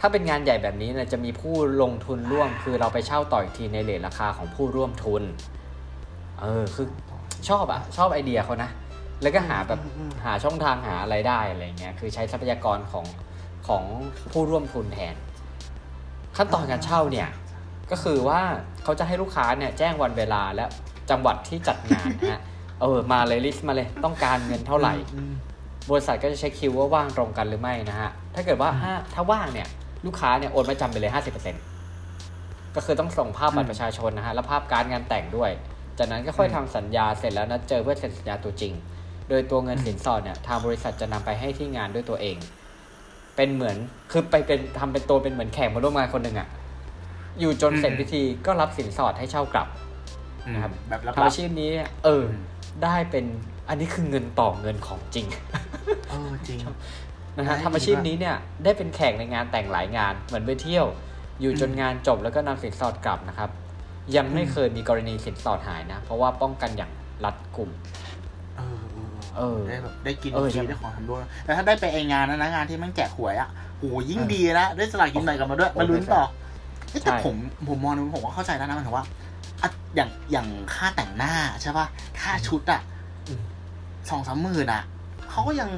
S2: ถ้าเป็นงานใหญ่แบบนี้เนี่ยจะมีผู้ลงทุนร่วม คือเราไปเช่าต่ออีกทีในเลทราคาของผู้ร่วมทุน เออ คือชอบอะชอบไอเดียเขานะ แล้วก็หาแบบ
S1: อืมอืม
S2: หาช่องทางหาอะไรได้อะไรเงี้ย คือใช้ทรัพยากรของของผู้ร่วมทุนแทน ขั้นตอนการเช่าเนี่ย ก็คือว่าเขาจะให้ลูกค้าเนี่ยแจ้งวันเวลาและ จังหวัดที่จัดงานนะฮะเออมาเลยลิสต์มาเลยต้องการเงินเท่าไหร่
S1: อืม
S2: บริษัทก็จะเช็คคิวว่าว่างตรงกันหรือไม่นะฮะถ้าเกิดว่าถ้าถ้าว่างเนี่ยลูกค้าเนี่ยโอนมาจำไปเลย50%ก็คือต้องส่งภาพบัตรประชาชนนะฮะ และภาพการดงานแต่งด้วย จากนั้นก็ค่อยทำสัญญาเสร็จแล้วนัดเจอเพื่อเซ็นสัญญาตัวจริง โดยตัวเงินสินสอดเนี่ยทางบริษัทจะนำไปให้ที่งานด้วยตัวเอง เป็นเหมือนคือไปเป็นทำเป็นตัวเป็นเหมือนแขกมาร่วมงานคนหนึ่งอะอยู่จนเสร็จพิธีก็รับสินสอดให้เช่ากลับ นะครับ
S1: แบบรับ
S2: ทำอาชีพนี้เนี่ยเอออ
S1: ม
S2: ได้เป็นอันนี้คือเงินต่อเงินของจริง
S1: เออจริง
S2: นะฮะ
S1: ได้
S2: ทำอาชีพนี้เนี่ยได้เป็นแขกในงานแต่งหลายงาน เหมือนไปเที่ยว อยู่จน
S1: อืม
S2: งานจบแล้วก็นำสินสอดกลับนะครับ ยังไม่เคยมีกรณีสินสอดหายนะ เพราะว่าป้องกันอย่างรัดกุม
S1: เออเออ
S2: เออ
S1: ได้แบบได้กิน
S2: เออ
S1: ฟรี
S2: ใช่
S1: ได้ของทำด้วยแต่ถ้าได้ไปไองานนั้นนะงานที่มันแจกหวยอะโอ้ยิ่ง
S2: เออ
S1: ดีนะได้สลากกินแบ่งกลับมาด้วย
S2: โอ้
S1: มาลุ้นต่อเอ๊ะแต่
S2: ใช่
S1: ผมผมมองดูผมว่าเข้าใจแล้วนะหมันถึงว่า อะอย่างอย่างค่าแต่งหน้าใช่ป่ะค่าชุดอะ
S2: อืม
S1: สองสามหมื่นอะเขาก็ยัง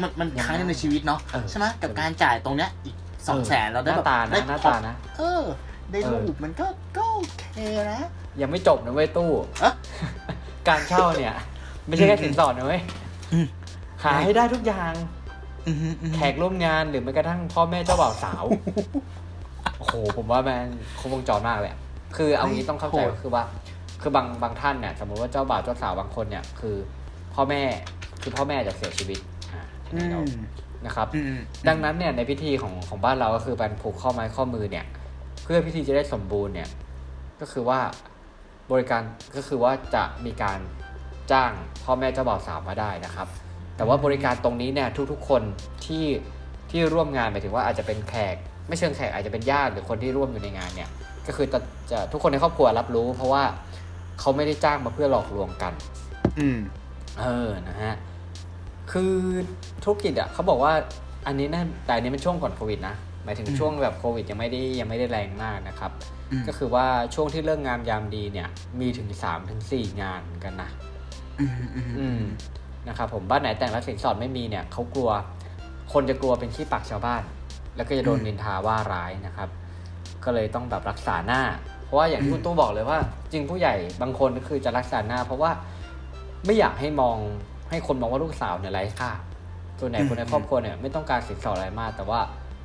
S1: มันมัน
S2: ยัง
S1: ครั้งหนึงในชีวิตเนาะ
S2: เออ
S1: ใช่ไหมกับการจ่ายตรงเนี้ยอีกสองแสนเราได้
S2: ห
S1: แบ
S2: น้า
S1: บ
S2: ตา
S1: ได้
S2: นะหน้า
S1: ผ่อ
S2: ตานะ
S1: เออ ได้
S2: เออ
S1: รูปมันก็ก็โอเคนะ
S2: ยังไม่จบนะเว้ยตู้
S1: เอ๊ะ
S2: การเช่าเนี่ย ไม่ใช่แค่สินสอดนะเว้ย
S1: อืม
S2: หาให้ได้ทุกอย่าง
S1: อือฮึอือฮึ
S2: แขกร่วมงานหรือแม้กระทั่งพ่อแม่เจ้าบ่าวสาว โอ้โห ผมว่าแม่งครบวงจรมากเลยอะ คือเอางี้ต้องเข้าใจก็คือว่า คือบางบางท่านเนี่ยสมมติว่าเจ้าบ่าวเจ้าสาวบางคนเนี่ย คือ พ่อแม่คือพ่อแม่จะเสียชีวิตอ่าที
S1: อื
S2: นี้เรา
S1: ม
S2: นะครับ
S1: อืม
S2: ดังนั้นเนี่ยในพิธีของของบ้านเราก็คือการผูกข้อไม้ข้อมือเนี่ย เพื่อพิธีจะได้สมบูรณ์เนี่ย ก็คือว่าบริการก็คือว่าจะมีการจ้างพ่อแม่เจ้าบ่าวสาวมาได้นะครับ แต่ว่าบริการตรงนี้เนี่ยทุกๆคนที่ที่ร่วมงานหมายถึงว่าอาจจะเป็นแขก ไม่เชิงแขกอาจจะเป็นญาติหรือคนที่ร่วมอยู่ในงานเนี่ย ก็คือจะจะทุกคนในครอบครัวรับรู้ เพราะว่าเขาไม่ได้จ้างมาเพื่อหลอกลวงกัน
S1: อืม
S2: เออนะฮะคือธุรกิจอะเขาบอกว่าอันนี้นะแต่อันนี้เป็นช่วงก่อนโควิดนะหมายถึง
S1: อืม
S2: ช่วงแบบโควิดยังไม่ได้ยังไม่ได้แรงมากนะครับ
S1: อืม
S2: ก็คือว่าช่วงที่เลิกงามยามดีเนี่ยมีถึง3าถึงสงานเหมือนกันนะ
S1: อืมอืม
S2: อืมนะครับผมบ้านไหนแต่งแล้วสินสอดไม่มีเนี่ยเขากลัว คนจะกลัวเป็นขี้ปากชาวบ้าน แล้วก็จะโดนนินทาว่าร้ายนะครับ ก็เลยต้องแบบรักษาหน้า เพราะว่าอย่างที่คุณตู้บอกเลยว่า จริงผู้ใหญ่บางคนก็คือจะรักษาหน้า เพราะว่าไม่อยากให้มองให้คนมองว่าลูกสาวเนี่ยไร้ค่าส่วนใหญ่คนในครอบครัวเนี่ยไม่ต้องการสินสอดอะไรมาก แต่ว่า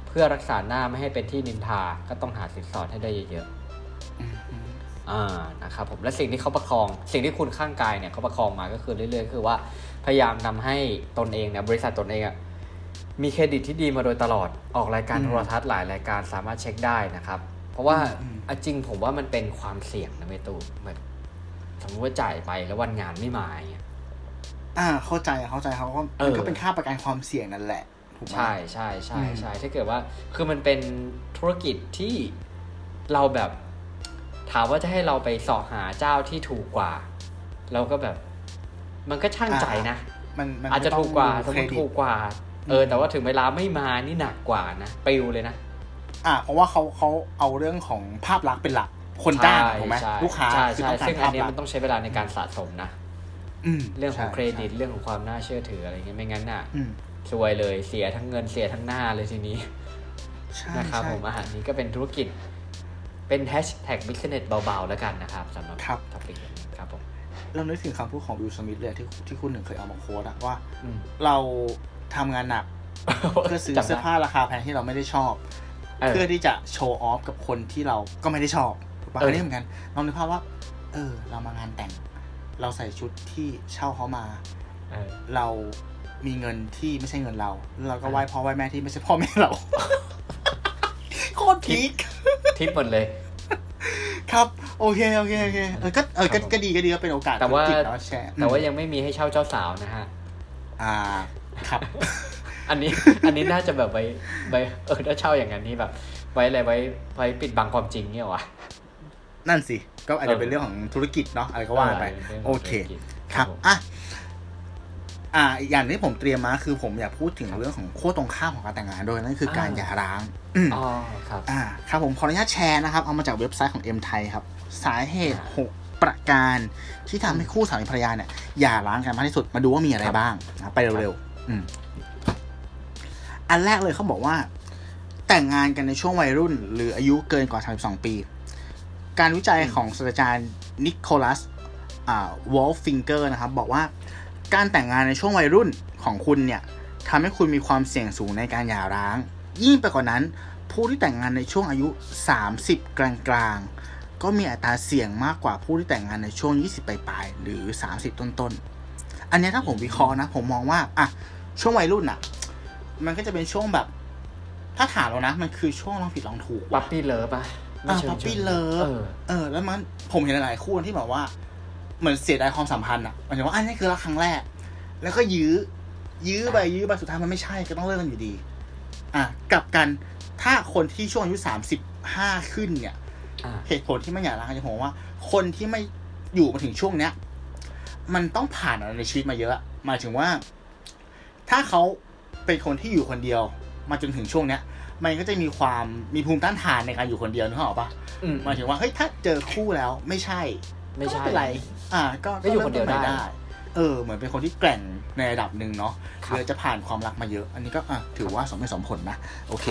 S2: เพื่อรักษาหน้าไม่ให้เป็นที่นินทาก็ต้องหาสินสอดให้ได้เยอะๆ
S1: อืมอืม
S2: อ่านะครับผมและสิ่งที่เขาประคอง สิ่งที่คุณข้างกายเนี่ยเขาประคองมาก็คือเรื่อยๆคือว่าพยายามทำให้ตนเองเนี่ยบริษัทตนเองอะมีเครดิตที่ดีมาโดยตลอดออกรายการ
S1: อืม
S2: โทรทัศน์หลายรายการสามารถเช็คได้นะครับ เพราะว่า
S1: อืม
S2: อะจริงผมว่ามันเป็นความเสี่ยงนะเมตูแบบสมมติว่าจ่ายไปแล้ววันงานไม่มาอย่างเงี้ย
S1: อ่าเข้าใจเข้าใจเขาก็
S2: เออ
S1: มันก็เป็นค่าประกันความเสี่ยงนั่นแหละถูกไหม
S2: ใช่ใช่ใช่
S1: อืม
S2: ใช่ถ้าเกิดว่า คือมันเป็นธุรกิจที่เราแบบ ถามว่าจะให้เราไปเสาะหาเจ้าที่ถูกกว่า เราก็แบบ มันก็ช่างใจนะ
S1: มันมัน
S2: อาจจะถูกกว่าส
S1: ต้
S2: ม
S1: อง
S2: ม
S1: ดู
S2: ติ
S1: เครดิต
S2: ถูกกว่า เออ แต่ว่าถึงเวลาไม่มานี่หนักกว่านะปลิวเลยนะ
S1: อ่าเพราะว่าเขาเขาเอาเรื่องของภาพลักษณ์เป็นหลักคนจ้างถูกไหม
S2: ใช่
S1: ลูกค้า
S2: ใช่
S1: คือ
S2: ใช่
S1: ต้องการ
S2: ซึ่งอั
S1: ภานพ
S2: เนี้ย
S1: ลัก
S2: มัน
S1: ษณ์
S2: ต้องใช้เวลาในการสะสมนะ
S1: อืม
S2: เรื่องของ
S1: ใช่
S2: เครดิต
S1: ใช่
S2: เรื่องของความน่าเชื่อถืออะไรเงี้ยไม่งั้นน่ะ
S1: อืม
S2: ซวยเลยเสียทั้งเงินเสียทั้งหน้าเลยทีนี้
S1: ใช่
S2: นะครับ
S1: ใช่
S2: ผมอาหารนี้ก็เป็นธุรกิจ เป็นแฮชแท็ก business เบาๆแล้วกันนะครับสำหรับ
S1: ครับ
S2: topic นี้ครับผม
S1: เรานึกถึงคำพูดของวิลสมิธเลยที่ที่คุณหนึ่งเคยเอามา quote อะว่า
S2: อืม
S1: เราทำงานหนักเพื่อซื้อ
S2: จำได้
S1: เสื้อผ้าราคาแพงที่เราไม่ได้ชอบ
S2: เออ
S1: เพื่อที่จะ show off กับคนที่เราก็ไม่ได้ชอบถูกปะ
S2: เอออั
S1: อันนี้เหมือนกันลองนึกภาพว่า เออ เรามางานแต่ง เราใส่ชุดที่เช่าเขามา
S2: เออ
S1: เรามีเงินที่ไม่ใช่เงินเราแล้วเราก็ไหว้พ่อไหว้แม่ที่ไม่ใช่พ่อแม่เราโคตรพีค
S2: ทิปหมดเลย
S1: ครับ โอเคโอเคโอเคเออก็เออก็
S2: ครับผม
S1: ก็ดีก็ดีก็เป็นโอกาส
S2: แต่ว่า
S1: ธุรกิจเนาะแชร์
S2: แต่ว่ายังไม่มีให้เช่าเจ้าสาวนะฮะ
S1: อ่าครับ
S2: อันนี้อันนี้น่าจะแบบไว้ไว้เออถ้าเช่าอย่างนั้นนี่แบบ ไว้อะไรไว้ไว้ปิดบังความจริงเนี่ยวะ
S1: นั่นสิ ก็อาจจะเป็นเรื่องของธุรกิจเนาะอะไรก็ว่าไป โอเค ครับอะอ่าอีกอย่างที่ผมเตรียมมาคือผมอยากพูดถึงเรื่องของขั้วตรงข้ามของการแต่งงานโดยนั่นคือการหย่าร้างอืม
S2: อ๋อครับ
S1: อ่าครับผมขออนุญาตแชร์นะครับ เอามาจากเว็บไซต์ของ M ไทยครับ สาเหตุ 6 ประการที่ทำให้คู่สามีภรรยาเนี่ยหย่าร้างกันมากที่สุดมาดูว่ามีอะไร
S2: ครับ
S1: บ้างนะไปเร็วๆอืม อันแรกเลยเขาบอกว่า แต่งงานกันในช่วงวัยรุ่น หรืออายุเกินกว่า 32 ปี การวิจัยของศาสตราจารย์นิโคลัสอ่าวอลฟิงเกอร์นะครับ บอกว่าการแต่งงานในช่วงวัยรุ่นของคุณเนี่ยทำให้คุณมีความเสี่ยงสูงในการหย่าร้าง ยิ่งไปกว่านั้น ผู้ที่แต่งงานในช่วงอายุ 30 กลางๆ ก็มีอัตราเสี่ยงมากกว่าผู้ที่แต่งงานในช่วง 20 ปลายๆหรือ 30 ต้นๆ อันนี้ถ้าผมวิเคราะห์นะ ผมมองว่าอะช่วงวัยรุ่นอะ มันก็จะเป็นช่วงแบบ ถ้าถามเรานะ มันคือช่วงลองผิดลองถูกว่ะ
S2: puppy love อะไม่
S1: อ่า
S2: เชิง puppy love
S1: เอ
S2: อ
S1: เออ แล้วมันผมเห็นหลายๆคู่ที่แบบว่า เหมือนเสียดายความสัมพันธ์อะหมายถึงว่าอันนี้คือรักครั้งแรก แล้วก็ยื้อ ยื้อไปยื้อไปสุดท้ายมันไม่ใช่ก็ต้องเลิกกันอยู่ดี อะกลับกันถ้าคนที่ช่วงอายุสามสิบห้าขึ้นเนี่ย
S2: อ่า
S1: เหตุผลที่ไม่อยากรักกันจะผมว่า คนที่ไม่อยู่มาถึงช่วงเนี้ย มันต้องผ่านอะไรในชีวิตมาเยอะหมายถึงว่า ถ้าเขา เป็นคนที่อยู่คนเดียว มาจนถึงช่วงเนี้ย มันก็จะมีความมีภูมิต้านทานในการอยู่คนเดียวนึกออกปะ
S2: อืม
S1: หมายถึงว่าเฮ้ยถ้าเจอคู่แล้วไม่ใช่
S2: ไม่ใช่
S1: ก็เป็นไร อ่า ก็
S2: ก็อยู่คนเดียวเริ่
S1: มต้ใหม่
S2: ได้
S1: เออ เหมือนเป็นคนที่แกร่งในระดับหนึ่งเนาะ
S2: ครับ
S1: เลยจะผ่านความรักมาเยอะ อันนี้ก็อะถือว่าสมเหตุสมผลนะโอเค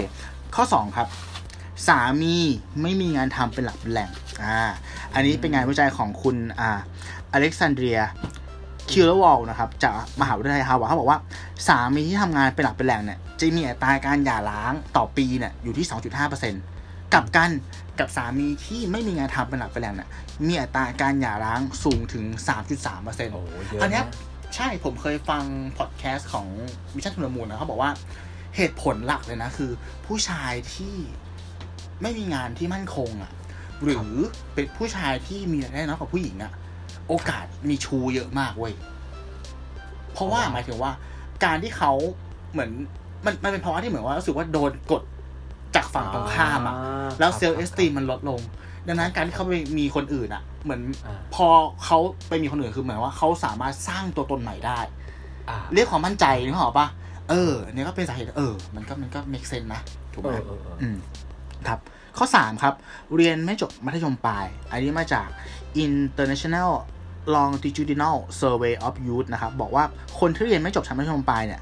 S1: ข้อสองครับสามีไม่มีงานทำเป็นหลักเป็นแหล่ง อ่า อันนี้เป็นงานวิจัยของคุณ อ่า อเล็กซานเดรีย คิวเลวอลนะครับจากมหาวิทยาลัยฮาร์วาร์ดเขาบอกว่า สามีที่ทำงานเป็นหลักเป็นแหล่งเนี่ยจะมีอัตราการหย่าร้างต่อปีเนี่ยอยู่ที่ 2.5%กลับกันกับสามีที่ไม่มีงานทำเป็นหลักเป็นแหล่งเนี่ยมีอัตราการหย่าร้างสูงถึง 3.3%
S2: โอ้เยอะ
S1: อันเนี้ย
S2: นะ
S1: ใช่ผมเคยฟังพอดแคสต์ของ Mission to the Moon นะเขาบอกว่าเหตุผลหลักเลยนะคือ ผู้ชายที่ไม่มีงานที่มั่นคงอะ่ะหรือเป็นผู้ชายที่มีรายได้น้อยกว่าผู้หญิงอะ่ะ โอกาสมีชู้เยอะมากเว้ย เพราะว่าหมายถึงว่า การที่เขาเหมือนมันมันเป็นเพราะว่าที่เหมือนว่ารู้สึกว่าโดนกดจากฝั่งตรงข้ามอะ แล้วเซลล์เอสตีมันลดลง ดังนั้นการที่เขาไปมีคนอื่นอะ เหมือน
S2: อ่า
S1: พอเขาไปมีคนอื่นคือเหมือนว่าเขาสามารถสร้างตัวตนใหม่ได้
S2: อ่า
S1: เรียกความมั่นใจนึกออกปะเออ เนี่ยก็เป็นสาเหตุเออ มันก็มันก็ make sense นะ ถูกไห
S2: เอ
S1: ม
S2: อเออเออ
S1: อืมครับ ข้อสามครับ เรียนไม่จบมัธยมปลาย อันนี้มาจาก International Longitudinal Survey of Youth นะครับ บอกว่าคนที่เรียนไม่จบชั้นมัธยมปลายเนี่ย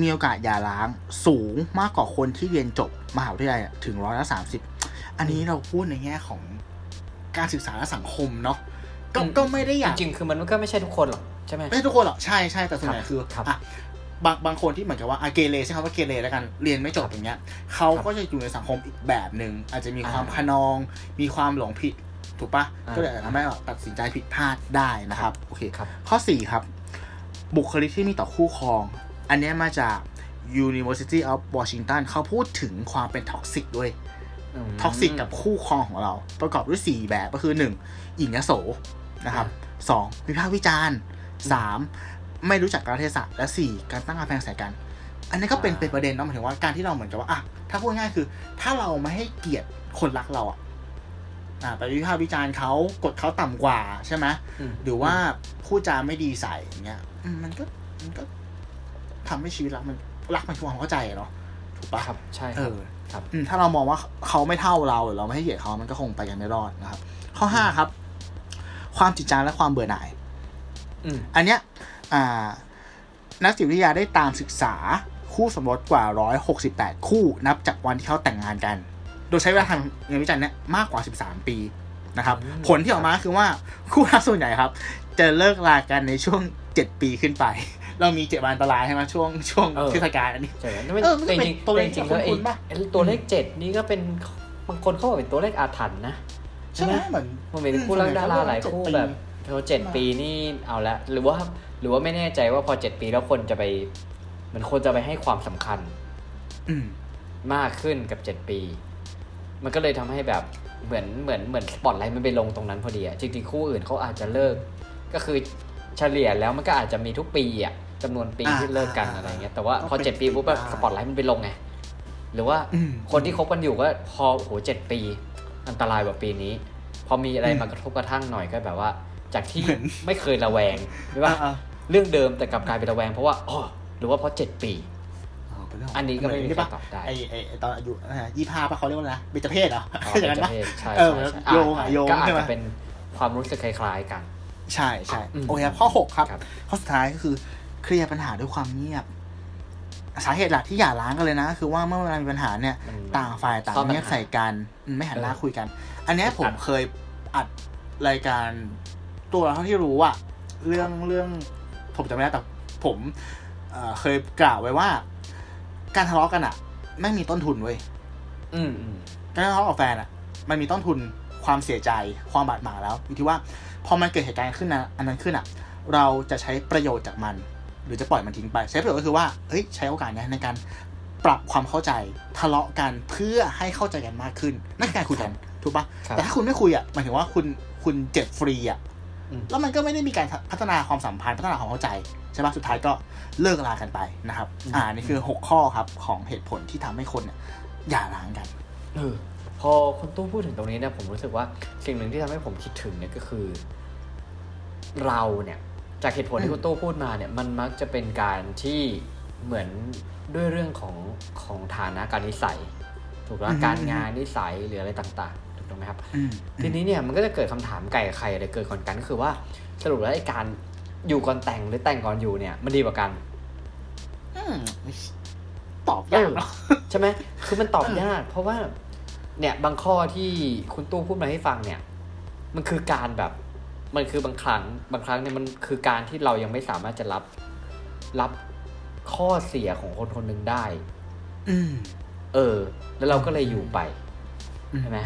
S1: มีโอกาสหย่าร้างสูงมากกว่าคนที่เรียนจบมหาวิทยาลัยอะถึงร้อยละสามสิบอันนี้เราพูดในแง่ของการศึกษาและสังคมเนาะก็
S2: อืม
S1: ก็ไม่ได้อยาก
S2: จริงๆคือมันก็ไม่ใช่ทุกคนหรอกใช่ไหม
S1: ไม่ใช่ทุกคนหรอกใช่ใช่แต่ส่วนใหญ่
S2: ครับ
S1: คือ
S2: ครับ
S1: อะบางบางคนที่เหมือนกับว่าอาเกเรใช่คำว่าเกเรแล้วกันเรียนไม่จบอย่างเงี้ยเขา
S2: ครับ
S1: ก็จะอยู่ในสังคมอีกแบบหนึ่งอาจจะมีความ
S2: อ่า
S1: ขนอง มีความหลงผิด ถูกปะ
S2: อ่า
S1: ก็เลยทำให้แบบตัดสินใจผิดพลาดได้นะครับโอเค
S2: ครับ
S1: ข้อ 4 ครับ บุคลิกที่มีต่อคู่ครอง อันเนี้ยมาจาก University of Washington เขาพูดถึงความเป็น toxic ด้วย
S2: ค
S1: วาม toxic กับคู่ครองของเรา ประกอบด้วย 4 แบบก็คือ 1. หยิ่งยโสนะครับ 2. วิพากษ์วิจารณ์ 3. ไม่รู้จักกาลเทศะและ 4. การตั้งกำแพงใส่กัน อันนี้ก็เป็น
S2: อ่า
S1: เป็นประเด็นเนาะหมายถึงว่าการที่เราเหมือนกับว่าอะถ้าพูดง่ายๆคือ ถ้าเราไม่ให้เกียรติคนรักเราอะ อ่าไปวิพากษ์วิจารณ์เขากดเขาต่ำกว่าใช่ไหม
S2: ม
S1: หรือว่าพูดจาไม่ดีใส่อย่างเงี้ยอืมมันก็มันก็ทำให้ชีวิตรักมันรักมันคือความเข้าใจอะเนาะถูกปะ
S2: ครับ ใช่ค
S1: เอ
S2: รับ
S1: อ
S2: ครับ
S1: อืมถ้าเรามองว่าเขาไม่เท่าเราหรือเราไม่ให้เกียรติเขามันก็คงไปกันไม่รอดนะครับ ข้อห้าครับ ความจิตจางและความเบื่อหน่าย
S2: อืม
S1: อันเนี้ยอ่านักจิตวิทยาได้ตามศึกษาคู่สมรสกว่า 168 คู่นับจากวันที่เขาแต่งงานกัน โดยใช้เวลาทำงานวิจัยเนี้ยมากกว่า 13 ปีนะครับ
S2: อืม
S1: ผลที่ออกมาคือว่าคู่รักส่วนใหญ่ครับ จะเลิกลากันในช่วง 7 ปีขึ้นไป เรามีเจ็ดวันอันตรายใช่ไหมช่วงช่วง
S2: เออ
S1: เทศกาลอันนี้
S2: ใช่ไหมไม่
S1: เออมันก็
S2: แต่
S1: เป็น
S2: จริง
S1: ตัวเลข
S2: แต่จริงๆแล้วไอ้
S1: คุ้นๆปะ
S2: ไอ้ตัวเลขเจ็ดนี่ก็เป็นบางคนเขาบอกเป็นตัวเลขอาถรรพ์นะ
S1: ใช่ไหมเหมือน
S2: มันเป็นคู่รักดาราหลายคู่แบบพอเจ็ดปีนี่เอาละหรือว่าหรือว่าไม่แน่ใจว่าพอเจ็ดปีแล้วคนจะไปเหมือนคนจะไปให้ความสำคัญ
S1: อืม
S2: มากขึ้นกับเจ็ดปี มันก็เลยทำให้แบบเหมือนเหมือนเหมือนสปอตไลท์มันไปลงตรงนั้นพอดีอะจริงๆคู่อื่นเขาอาจจะเลิก ก็คือเฉลี่ยแล้วมันก็อาจจะมีทุกปีอะจำนวนปี
S1: อ่า
S2: ที่เลิกกัน
S1: อ่า
S2: อะไรเงี้ยแต่ว่า
S1: ก็
S2: พอ
S1: เป็น
S2: เจ็ดปีปุ๊บแบบ
S1: ไปได้
S2: สปอตไลท์มันไปลงไงหรือว่า
S1: อืม
S2: คนที่คบกันอยู่ก็พอโหเจ็ดปี อันตรายกว่าปีนี้ พอมีอะไร
S1: อืม
S2: มากระทบกระทั่งหน่อยก็แบบว่า จากที่
S1: เหมือน
S2: ไม่เคยระแวงหรือว่า
S1: อ่า
S2: เรื่องเดิมแต่กลับกลายเป็นระแวงเพราะว่าอ๋อหรือว่าเพราะเจ็ดปี
S1: อ๋อ เป็นเรื่อง
S2: อันนี้ก็ไม่มี
S1: เห
S2: ใคร
S1: ปะ
S2: ตอบได้
S1: ไอไอไอ้ตอนอายุยี่ห้าปะเขาเรียกว่าอะไรนะเบญจเพศเหรอ
S2: อ๋อ
S1: อย่างนั้น
S2: เป็น
S1: ปะ
S2: เจ้าเพศใช่
S1: เออ
S2: ใช่ใช่
S1: โยงอะาโยง
S2: ก็อาจ
S1: ใช่ไหม
S2: จะเป็นความรู้สึกคล้ายๆกัน
S1: ใช่ใช่
S2: อืม
S1: โอเคครับข้อหกครับ
S2: ครับ
S1: ข้อสุดท้ายก็คือเคลียร์ปัญหาด้วยความเงียบสาเหตุหลักที่หย่าร้างกันเลยนะ คือว่าเมื่อเวลามีปัญหาเนี่ย
S2: มัน
S1: ต่างฝ่ายต่าง
S2: ซ่อนปัญหา
S1: เงียบใส่กันอืมไม่หันหน้า
S2: เออ
S1: คุยกัน อันเนี้ยผม
S2: อัด
S1: เคยอัดรายการตัวเท่าที่รู้อะเรื่องเรื่อง ผมจำไม่ได้แต่ผมเอ่อเคยกล่าวไว้ว่า การทะเลาะกันอะไม่มีต้นทุนเว้ย
S2: อืมอืม
S1: การทะเลาะกับแฟนอะมันมีต้นทุนความเสียใจความบาดหมางแล้วอยู่ที่ว่าพอมันเกิดเหตุการณ์ขึ้นนะอันนั้นขึ้นอะเราจะใช้ประโยชน์จากมัน หรือจะปล่อยมันทิ้งไป ใช้ประโยชน์ก็คือว่าเฮ้ยใช้โอกาสเนี้ยในการปรับความเข้าใจทะเลาะกันเพื่อให้เข้าใจกันมากขึ้นนั่นคือการคุยกันถูกปะ
S2: ครับ
S1: แต่ถ้าคุณไม่คุยอะหมายถึงว่าคุณคุณเจ็บฟรีอะ
S2: อืม
S1: แล้วมันก็ไม่ได้มีการพัฒนาความสัมพันธ์พัฒนาความเข้าใจ ใช่ปะสุดท้ายก็เลิกลากันไปนะครับ อ่านี่คือหกข้อครับของเหตุผลที่ทำให้คนเนี่ยหย่าร้างกัน
S2: เออ พอคุณตู้พูดถึงตรงนี้เนี่ยผมรู้สึกว่าสิ่งหนึ่งที่ทำให้ผมคิดถึงเนี่ยก็คือ เราเนี่ย จากเหตุผล
S1: อื
S2: ที่
S1: ม
S2: คุณตู้พูดมาเนี่ย มันมักจะเป็นการที่เหมือนด้วยเรื่องของของฐานะการนิสัย ถูกไหมการงานนิสัยหรืออะไรต่างๆ ถูกต้องไหมครับ
S1: อืม
S2: ทีนี้เนี่ยมันก็จะเกิดคำถามไก่กับไข่อะไรเกิดก่อนกันก็คือว่าสรุปแล้วไอ้การ อยู่ก่อนแต่งหรือแต่งก่อนอยู่เนี่ย มันดีกว่ากัน
S1: อืมตอบยากเนาะ
S2: ใช่ไหมคือมันตอบ
S1: เออ
S2: ยาก เพราะว่า เนี่ยบางข้อที่คุณตู้พูดมาให้ฟังเนี่ย มันคือการแบบ มันคือบางครั้ง บางครั้งเนี่ยมันคือการที่เรายังไม่สามารถจะรับรับข้อเสียของคนคนหนึ่งได้
S1: อืม
S2: เออ แล้วเราก็เลยอยู่ไป
S1: อืม
S2: ใช่ไหม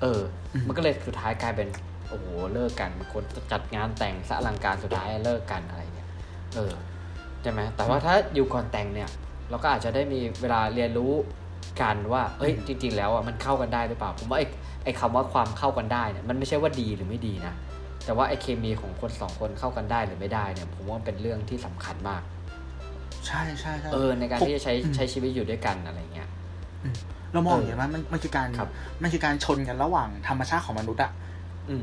S2: เอออ
S1: ม
S2: มันก็เลยสุดท้ายกลายเป็น โอ้โหเลิกกันคนจัดงานแต่งสะอลังการสุดท้ายเลิกกันอะไรเนี่ยเออใช่ไหมแต่ว่าถ้าอยู่ก่อนแต่งเนี่ยเราก็อาจจะได้มีเวลาเรียนรู้กันว่าเอ้ยจริง ๆ แล้วอะมันเข้ากันได้หรือเปล่า ผมว่าไอ้ไอ้คำว่าความเข้ากันได้เนี่ยมันไม่ใช่ว่าดีหรือไม่ดีนะแต่ว่าไอ้เคมีของคนสองคนเข้ากันได้หรือไม่ได้เนี่ยผมว่ามันเป็นเรื่องที่สำคัญมาก
S1: ใช่ใช่ใช่
S2: เออในการ
S1: ผม
S2: ที่จะใช้
S1: อืม
S2: ใช้ชีวิตอยู่ด้วยกันอะไรเงี้ย
S1: เรามอง
S2: เออ
S1: อย่างนี้ว่ามันมันคือการ
S2: ครับ
S1: มันคือการชนกันระหว่างธรรมชาติของมนุษย์อะ
S2: อืม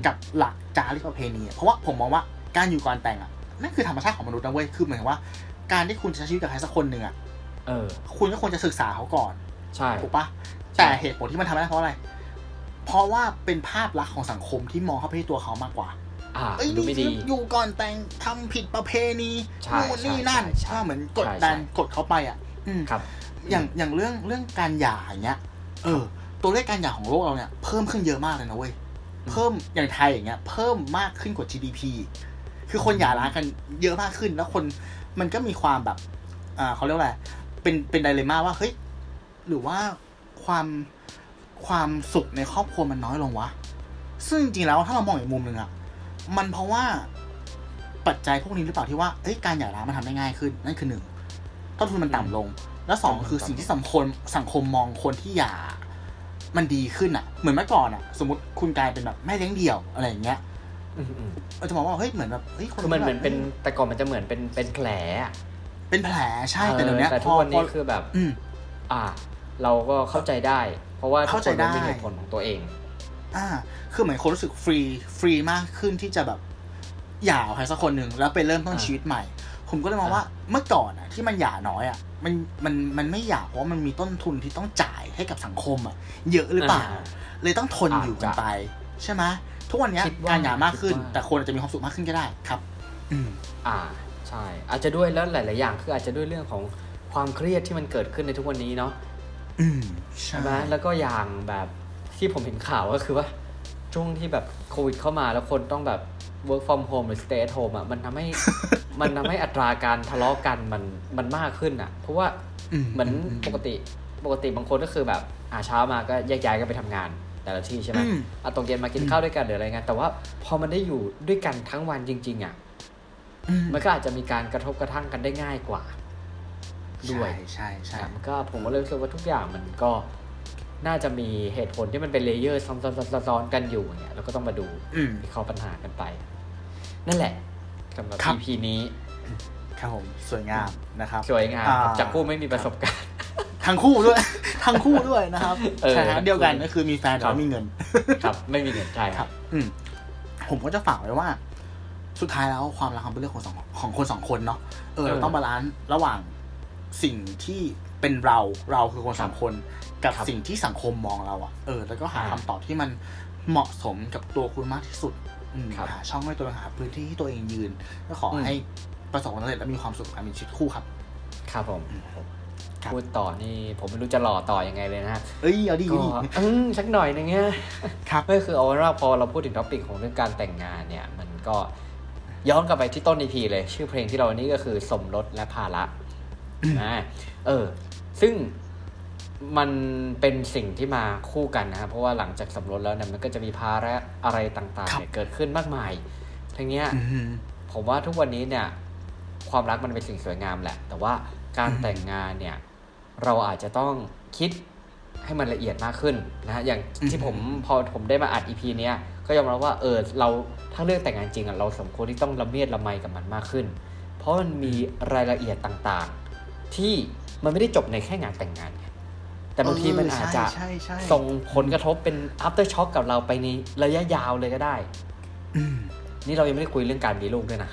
S1: กับหลักจารีตประเพณีอะเพราะว่าผมมองว่าการอยู่ก่อนแต่งอะนั่นคือธรรมชาติของมนุษย์นะเว้ยคือเหมือนกับว่า การที่คุณจะใช้ชีวิตกับใครสักคนหนึ่งอะ
S2: เออ
S1: คุณก็ควรจะศึกษาเขาก่อน
S2: ใช่
S1: ถูกปะแต่เหตุผลที่มันทำไม่ได้เพราะอะไร เพราะว่าเป็นภาพลักษณ์ของสังคมที่มองเข้าไปที่ตัวเขามากกว่า
S2: อ่า
S1: เอ้ย
S2: ดูไม่ดี
S1: อยู่ก่อนแต่งทำผิดประเพณี
S2: ใช่
S1: นู่นนี่
S2: ใช่
S1: นั่น
S2: ใช่ใช่
S1: ว่าเหมือนกด
S2: ใช่
S1: ดัน
S2: ใช่
S1: กดเขาไปอะ อืม
S2: ครับ
S1: อย่างอย่างเรื่องเรื่องการหย่าอย่างเงี้ย เออ ตัวเลขการหย่าของโลกเราเนี่ยเพิ่มขึ้นเยอะมากเลยนะเว้ย เพิ่มอย่างไทยอย่างเงี้ย เพิ่มมากขึ้นกว่า GDP คือคนหย่าร้างกันเยอะมากขึ้น แล้วคนมันก็มีความแบบอ่าเขาเรียกว่าอะไรเป็นเป็นไดเลม่าว่าเฮ้ยหรือว่าความความสุขในครอบครัวมันน้อยลงวะ ซึ่งจริงๆแล้วถ้าเรามองอีกมุมหนึ่งอะมันเพราะว่าปัจจัยพวกนี้หรือเปล่าที่ว่าเอ้ยการหย่าร้างมันทำได้ง่ายขึ้น นั่นคือหนึ่งต้นทุนมันต่ำลง แล้วสองคือสิ่งที่สังคมสังคมมองคนที่หย่า มันดีขึ้นอะเหมือนเมื่อก่อนอะสมมติคุณกลายเป็นแบบแม่เลี้ยงเดี่ยวอะไรอย่างเงี้ย
S2: อืมอืม
S1: เราจะมองว่าเฮ้ยเหมือนแบบเฮ้ยคน
S2: คือมันเหมือนเป็น
S1: แบบ
S2: แต่ก่อนมันจะเหมือนเป็นเป็นแผลอะ
S1: เป็นแผลใช่แต่เดี๋ยวนี้
S2: ออแต่
S1: พ
S2: ทุ
S1: อก
S2: วัน
S1: พ
S2: นี้
S1: อ
S2: คือแบบ
S1: อืม
S2: อ่า เราก็เข้าใจได้ เพราะว่าทุก
S1: เข้า
S2: ค
S1: ใจ
S2: นมันมี
S1: ได้
S2: เหตุผลของตัวเอง
S1: อ่า คือเหมือนคนรู้สึกฟรีฟรีมากขึ้นที่จะแบบหย่ากับใครสักคนหนึ่งแล้วไปเริ่มต้น
S2: อ่า
S1: ชีวิตใหม่ ผมก็เลยมองว่าเมื่อก่อนอะ ที่มันหย่าน้อยอะมันมันมันไม่หย่าเพราะว่ามันมีต้นทุนที่ต้องจ่ายให้กับสังคมอะ เยอะหรือเปล่า เลยต้องทน
S2: อาจจะ
S1: อยู่กันไป ใช่ไหมทุกวันเนี้ย
S2: คิดว่า
S1: การหย่ามากขึ้น
S2: คิดว่า
S1: แต่คนอาจจะมีความสุขมากขึ้นก็ได้ครับ อืม
S2: อ่าใช่ อาจจะด้วยแล้วหลาย ๆ อย่างคืออาจจะด้วยเรื่องของความเครียดที่มันเกิดขึ้นในทุกวันนี้เนาะ
S1: อืม
S2: ใช่ไหมแล้วก็อย่างแบบที่ผมเห็นข่าวก็คือว่าช่วงที่แบบโควิดเข้ามาแล้วคนต้องแบบ work from home หรือ stay at home อะมันทำให้มันทำให้อัตราการทะเลาะกันมันมันมากขึ้นอะ เพราะว่าเหมือนปกติปกติบางคนก็คือแบบอ่าเช้ามาก็แยกย้ายกันไปทำงานแต่ละที่ใช่ไหม
S1: อืม
S2: อะตกเย็นมากินข้าวด้วยกันหรืออะไรเงี้ยแต่ว่าพอมันได้อยู่ด้วยกันทั้งวันจริง ๆ อะ
S1: อืม
S2: มันก็อาจจะมีการกระทบกระทั่งกันได้ง่ายกว่า ด้วย
S1: ใช่ใช่ใช่
S2: อะมันก็ผมก็เลยรู้สึกว่าทุกอย่างมันก็น่าจะมีเหตุผลที่มันเป็น layer ซ้อนๆๆๆกันอยู่เนี่ยเราก็ต้องมาดู
S1: อืม
S2: วิเคราะห์ปัญหากันไป นั่นแหละสำหรับ
S1: ครับ
S2: EP นี้
S1: ครับผมสวยงามนะครับ
S2: สวยงาม
S1: อ่า
S2: ครับจากผู้ไม่มีประสบการณ์
S1: ทั้งคู่ด้วย ทั้งคู่ด้วยนะครับ
S2: เออ
S1: ใช่ฮะเดียวกันก็คือมีแฟนแต่
S2: ครับ
S1: ไม่มีเงิน
S2: ครับ ไม่มีเงินใช่
S1: ค
S2: ค
S1: รั
S2: บ
S1: อืมผมก็จะฝากไว้ว่า สุดท้ายแล้วความรักมันเป็นเรื่องของสองของคนสองคนเนาะเออ
S2: เออ
S1: เราต้อง balance ระหว่างสิ่งที่เป็นเราเราคือคนสองคน กับ
S2: ครับ
S1: สิ่งที่สังคมมองเราอะเออ แล้วก็หา
S2: อ่า
S1: คำตอบที่มันเหมาะสมกับตัวคุณมากที่สุดอืม
S2: ครับ
S1: หาช่องให้ตัวเองหาพื้นที่ที่ตัวเองยืนก็ขออ
S2: ม
S1: ให้ประสบความสำเร็จและมีความสุขกับการมีชีวิตคู่ครับ
S2: ครับผม
S1: ครับ
S2: พูดต่อนี่ผมไม่รู้จะหล่อต่อยังไงเลยนะฮะ
S1: เอ้ยเอาดี
S2: ก็
S1: ดี
S2: อืมสักหน่อยหนึงเนี่ย
S1: ครับ
S2: ก็คือเอาเป็นว่าพอเราพูดถึงท็อปิกของเรื่องการแต่งงานเนี่ย มันก็ย้อนกลับไปที่ต้น EP เลย ชื่อเพลงที่เราวันนี้ก็คือสมรสและภาระ
S1: อืม
S2: นะเออ ซึ่ง มันเป็นสิ่งที่มาคู่กันนะครับเพราะว่าหลังจากสมรสแล้วเนี่ยมันก็จะมีภาระอะไรต่างๆเนี่ยเกิดขึ้นมากมายทั้งเนี้ย
S1: อืม
S2: ผมว่าทุกวันนี้เนี่ย ความรักมันเป็นสิ่งสวยงามแหละ แต่ว่าการ
S1: อืม
S2: แต่งงานเนี่ย เราอาจจะต้องคิดให้มันละเอียดมากขึ้นนะฮะอย่างที่ผมพอผมได้มาอัดอีพีเนี้ยก็ยอมรับว่าเออเราถ้าเลือกแต่งงานจริงอะเราสมควรที่ต้องละเมียดละไมกับมันมากขึ้น เพราะมันมีรายละเอียดต่างๆ ที่มันไม่ได้จบในแค่งานแต่งงานไง แต่บางทีมันอาจจะ
S1: ใช่ใช่ใช่
S2: ส่งผลกระทบเป็น after shock กับเราไปในระยะยาวเลยก็ได้
S1: อืม
S2: นี่เรายังไม่ได้คุยเรื่องการมีลูกด้วยนะ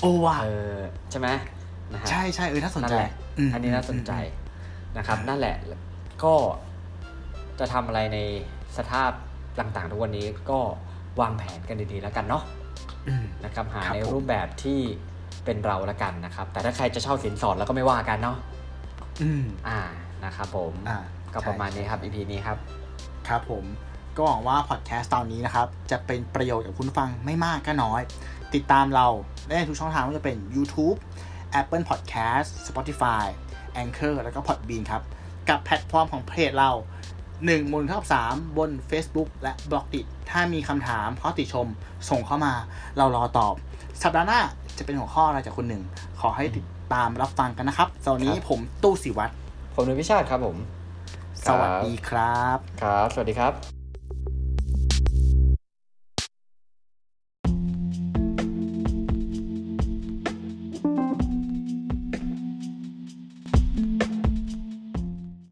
S1: โอ้ว่ะ
S2: เออใช่ไหมนะฮะ
S1: ใช่ใช่เออน่าสน
S2: นั่
S1: ใจ
S2: นแหละ
S1: ม
S2: อันนี้น่าสนใจ
S1: อืม
S2: นะครับ นั่นแหละก็จะทำอะไรในสภาพต่างๆ ทุกวันนี้ก็วางแผนกันดีๆแล้วกันเนาะ
S1: อืม
S2: นะครับหา
S1: ครับ
S2: ใน
S1: ผม
S2: รูปแบบที่เป็นเราแล้วกันนะครับ แต่ถ้าใครจะเช่าสินสอดแล้วก็ไม่ว่ากันเนาะ
S1: อืม
S2: อ่า นะครับผม
S1: อ่า
S2: ก็ประมาณนี้ครับ EP นี้ครับ
S1: ครับผมก็หวังว่าพอดแคสต์ตอนนี้นะครับ จะเป็นประโยชน์กับคุณผู้ฟังไม่มากก็น้อย ติดตามเราได้ในทุกช่องทางไม่ว่าจะเป็น YouTube Apple Podcast Spotify Anchor แล้วก็ Podbean ครับ กับแพลตฟอร์มของเพจเรา1มูลเท่ากับ3บน Facebook และ Blockditถ้ามีคำถามข้อติชมส่งเข้ามา เรารอตอบ สัปดาห์หน้าจะเป็นหัวข้ออะไรจากคุณหนึ่ง ขอให้ติดตามรับฟังกันนะครับสำหรับวันนี้
S2: ครับ
S1: ผมตู้สิวัตร
S2: ผมนุ้ยพิชาติครับผม
S1: สวัสดีครับ
S2: ครับ สวัสดีครับ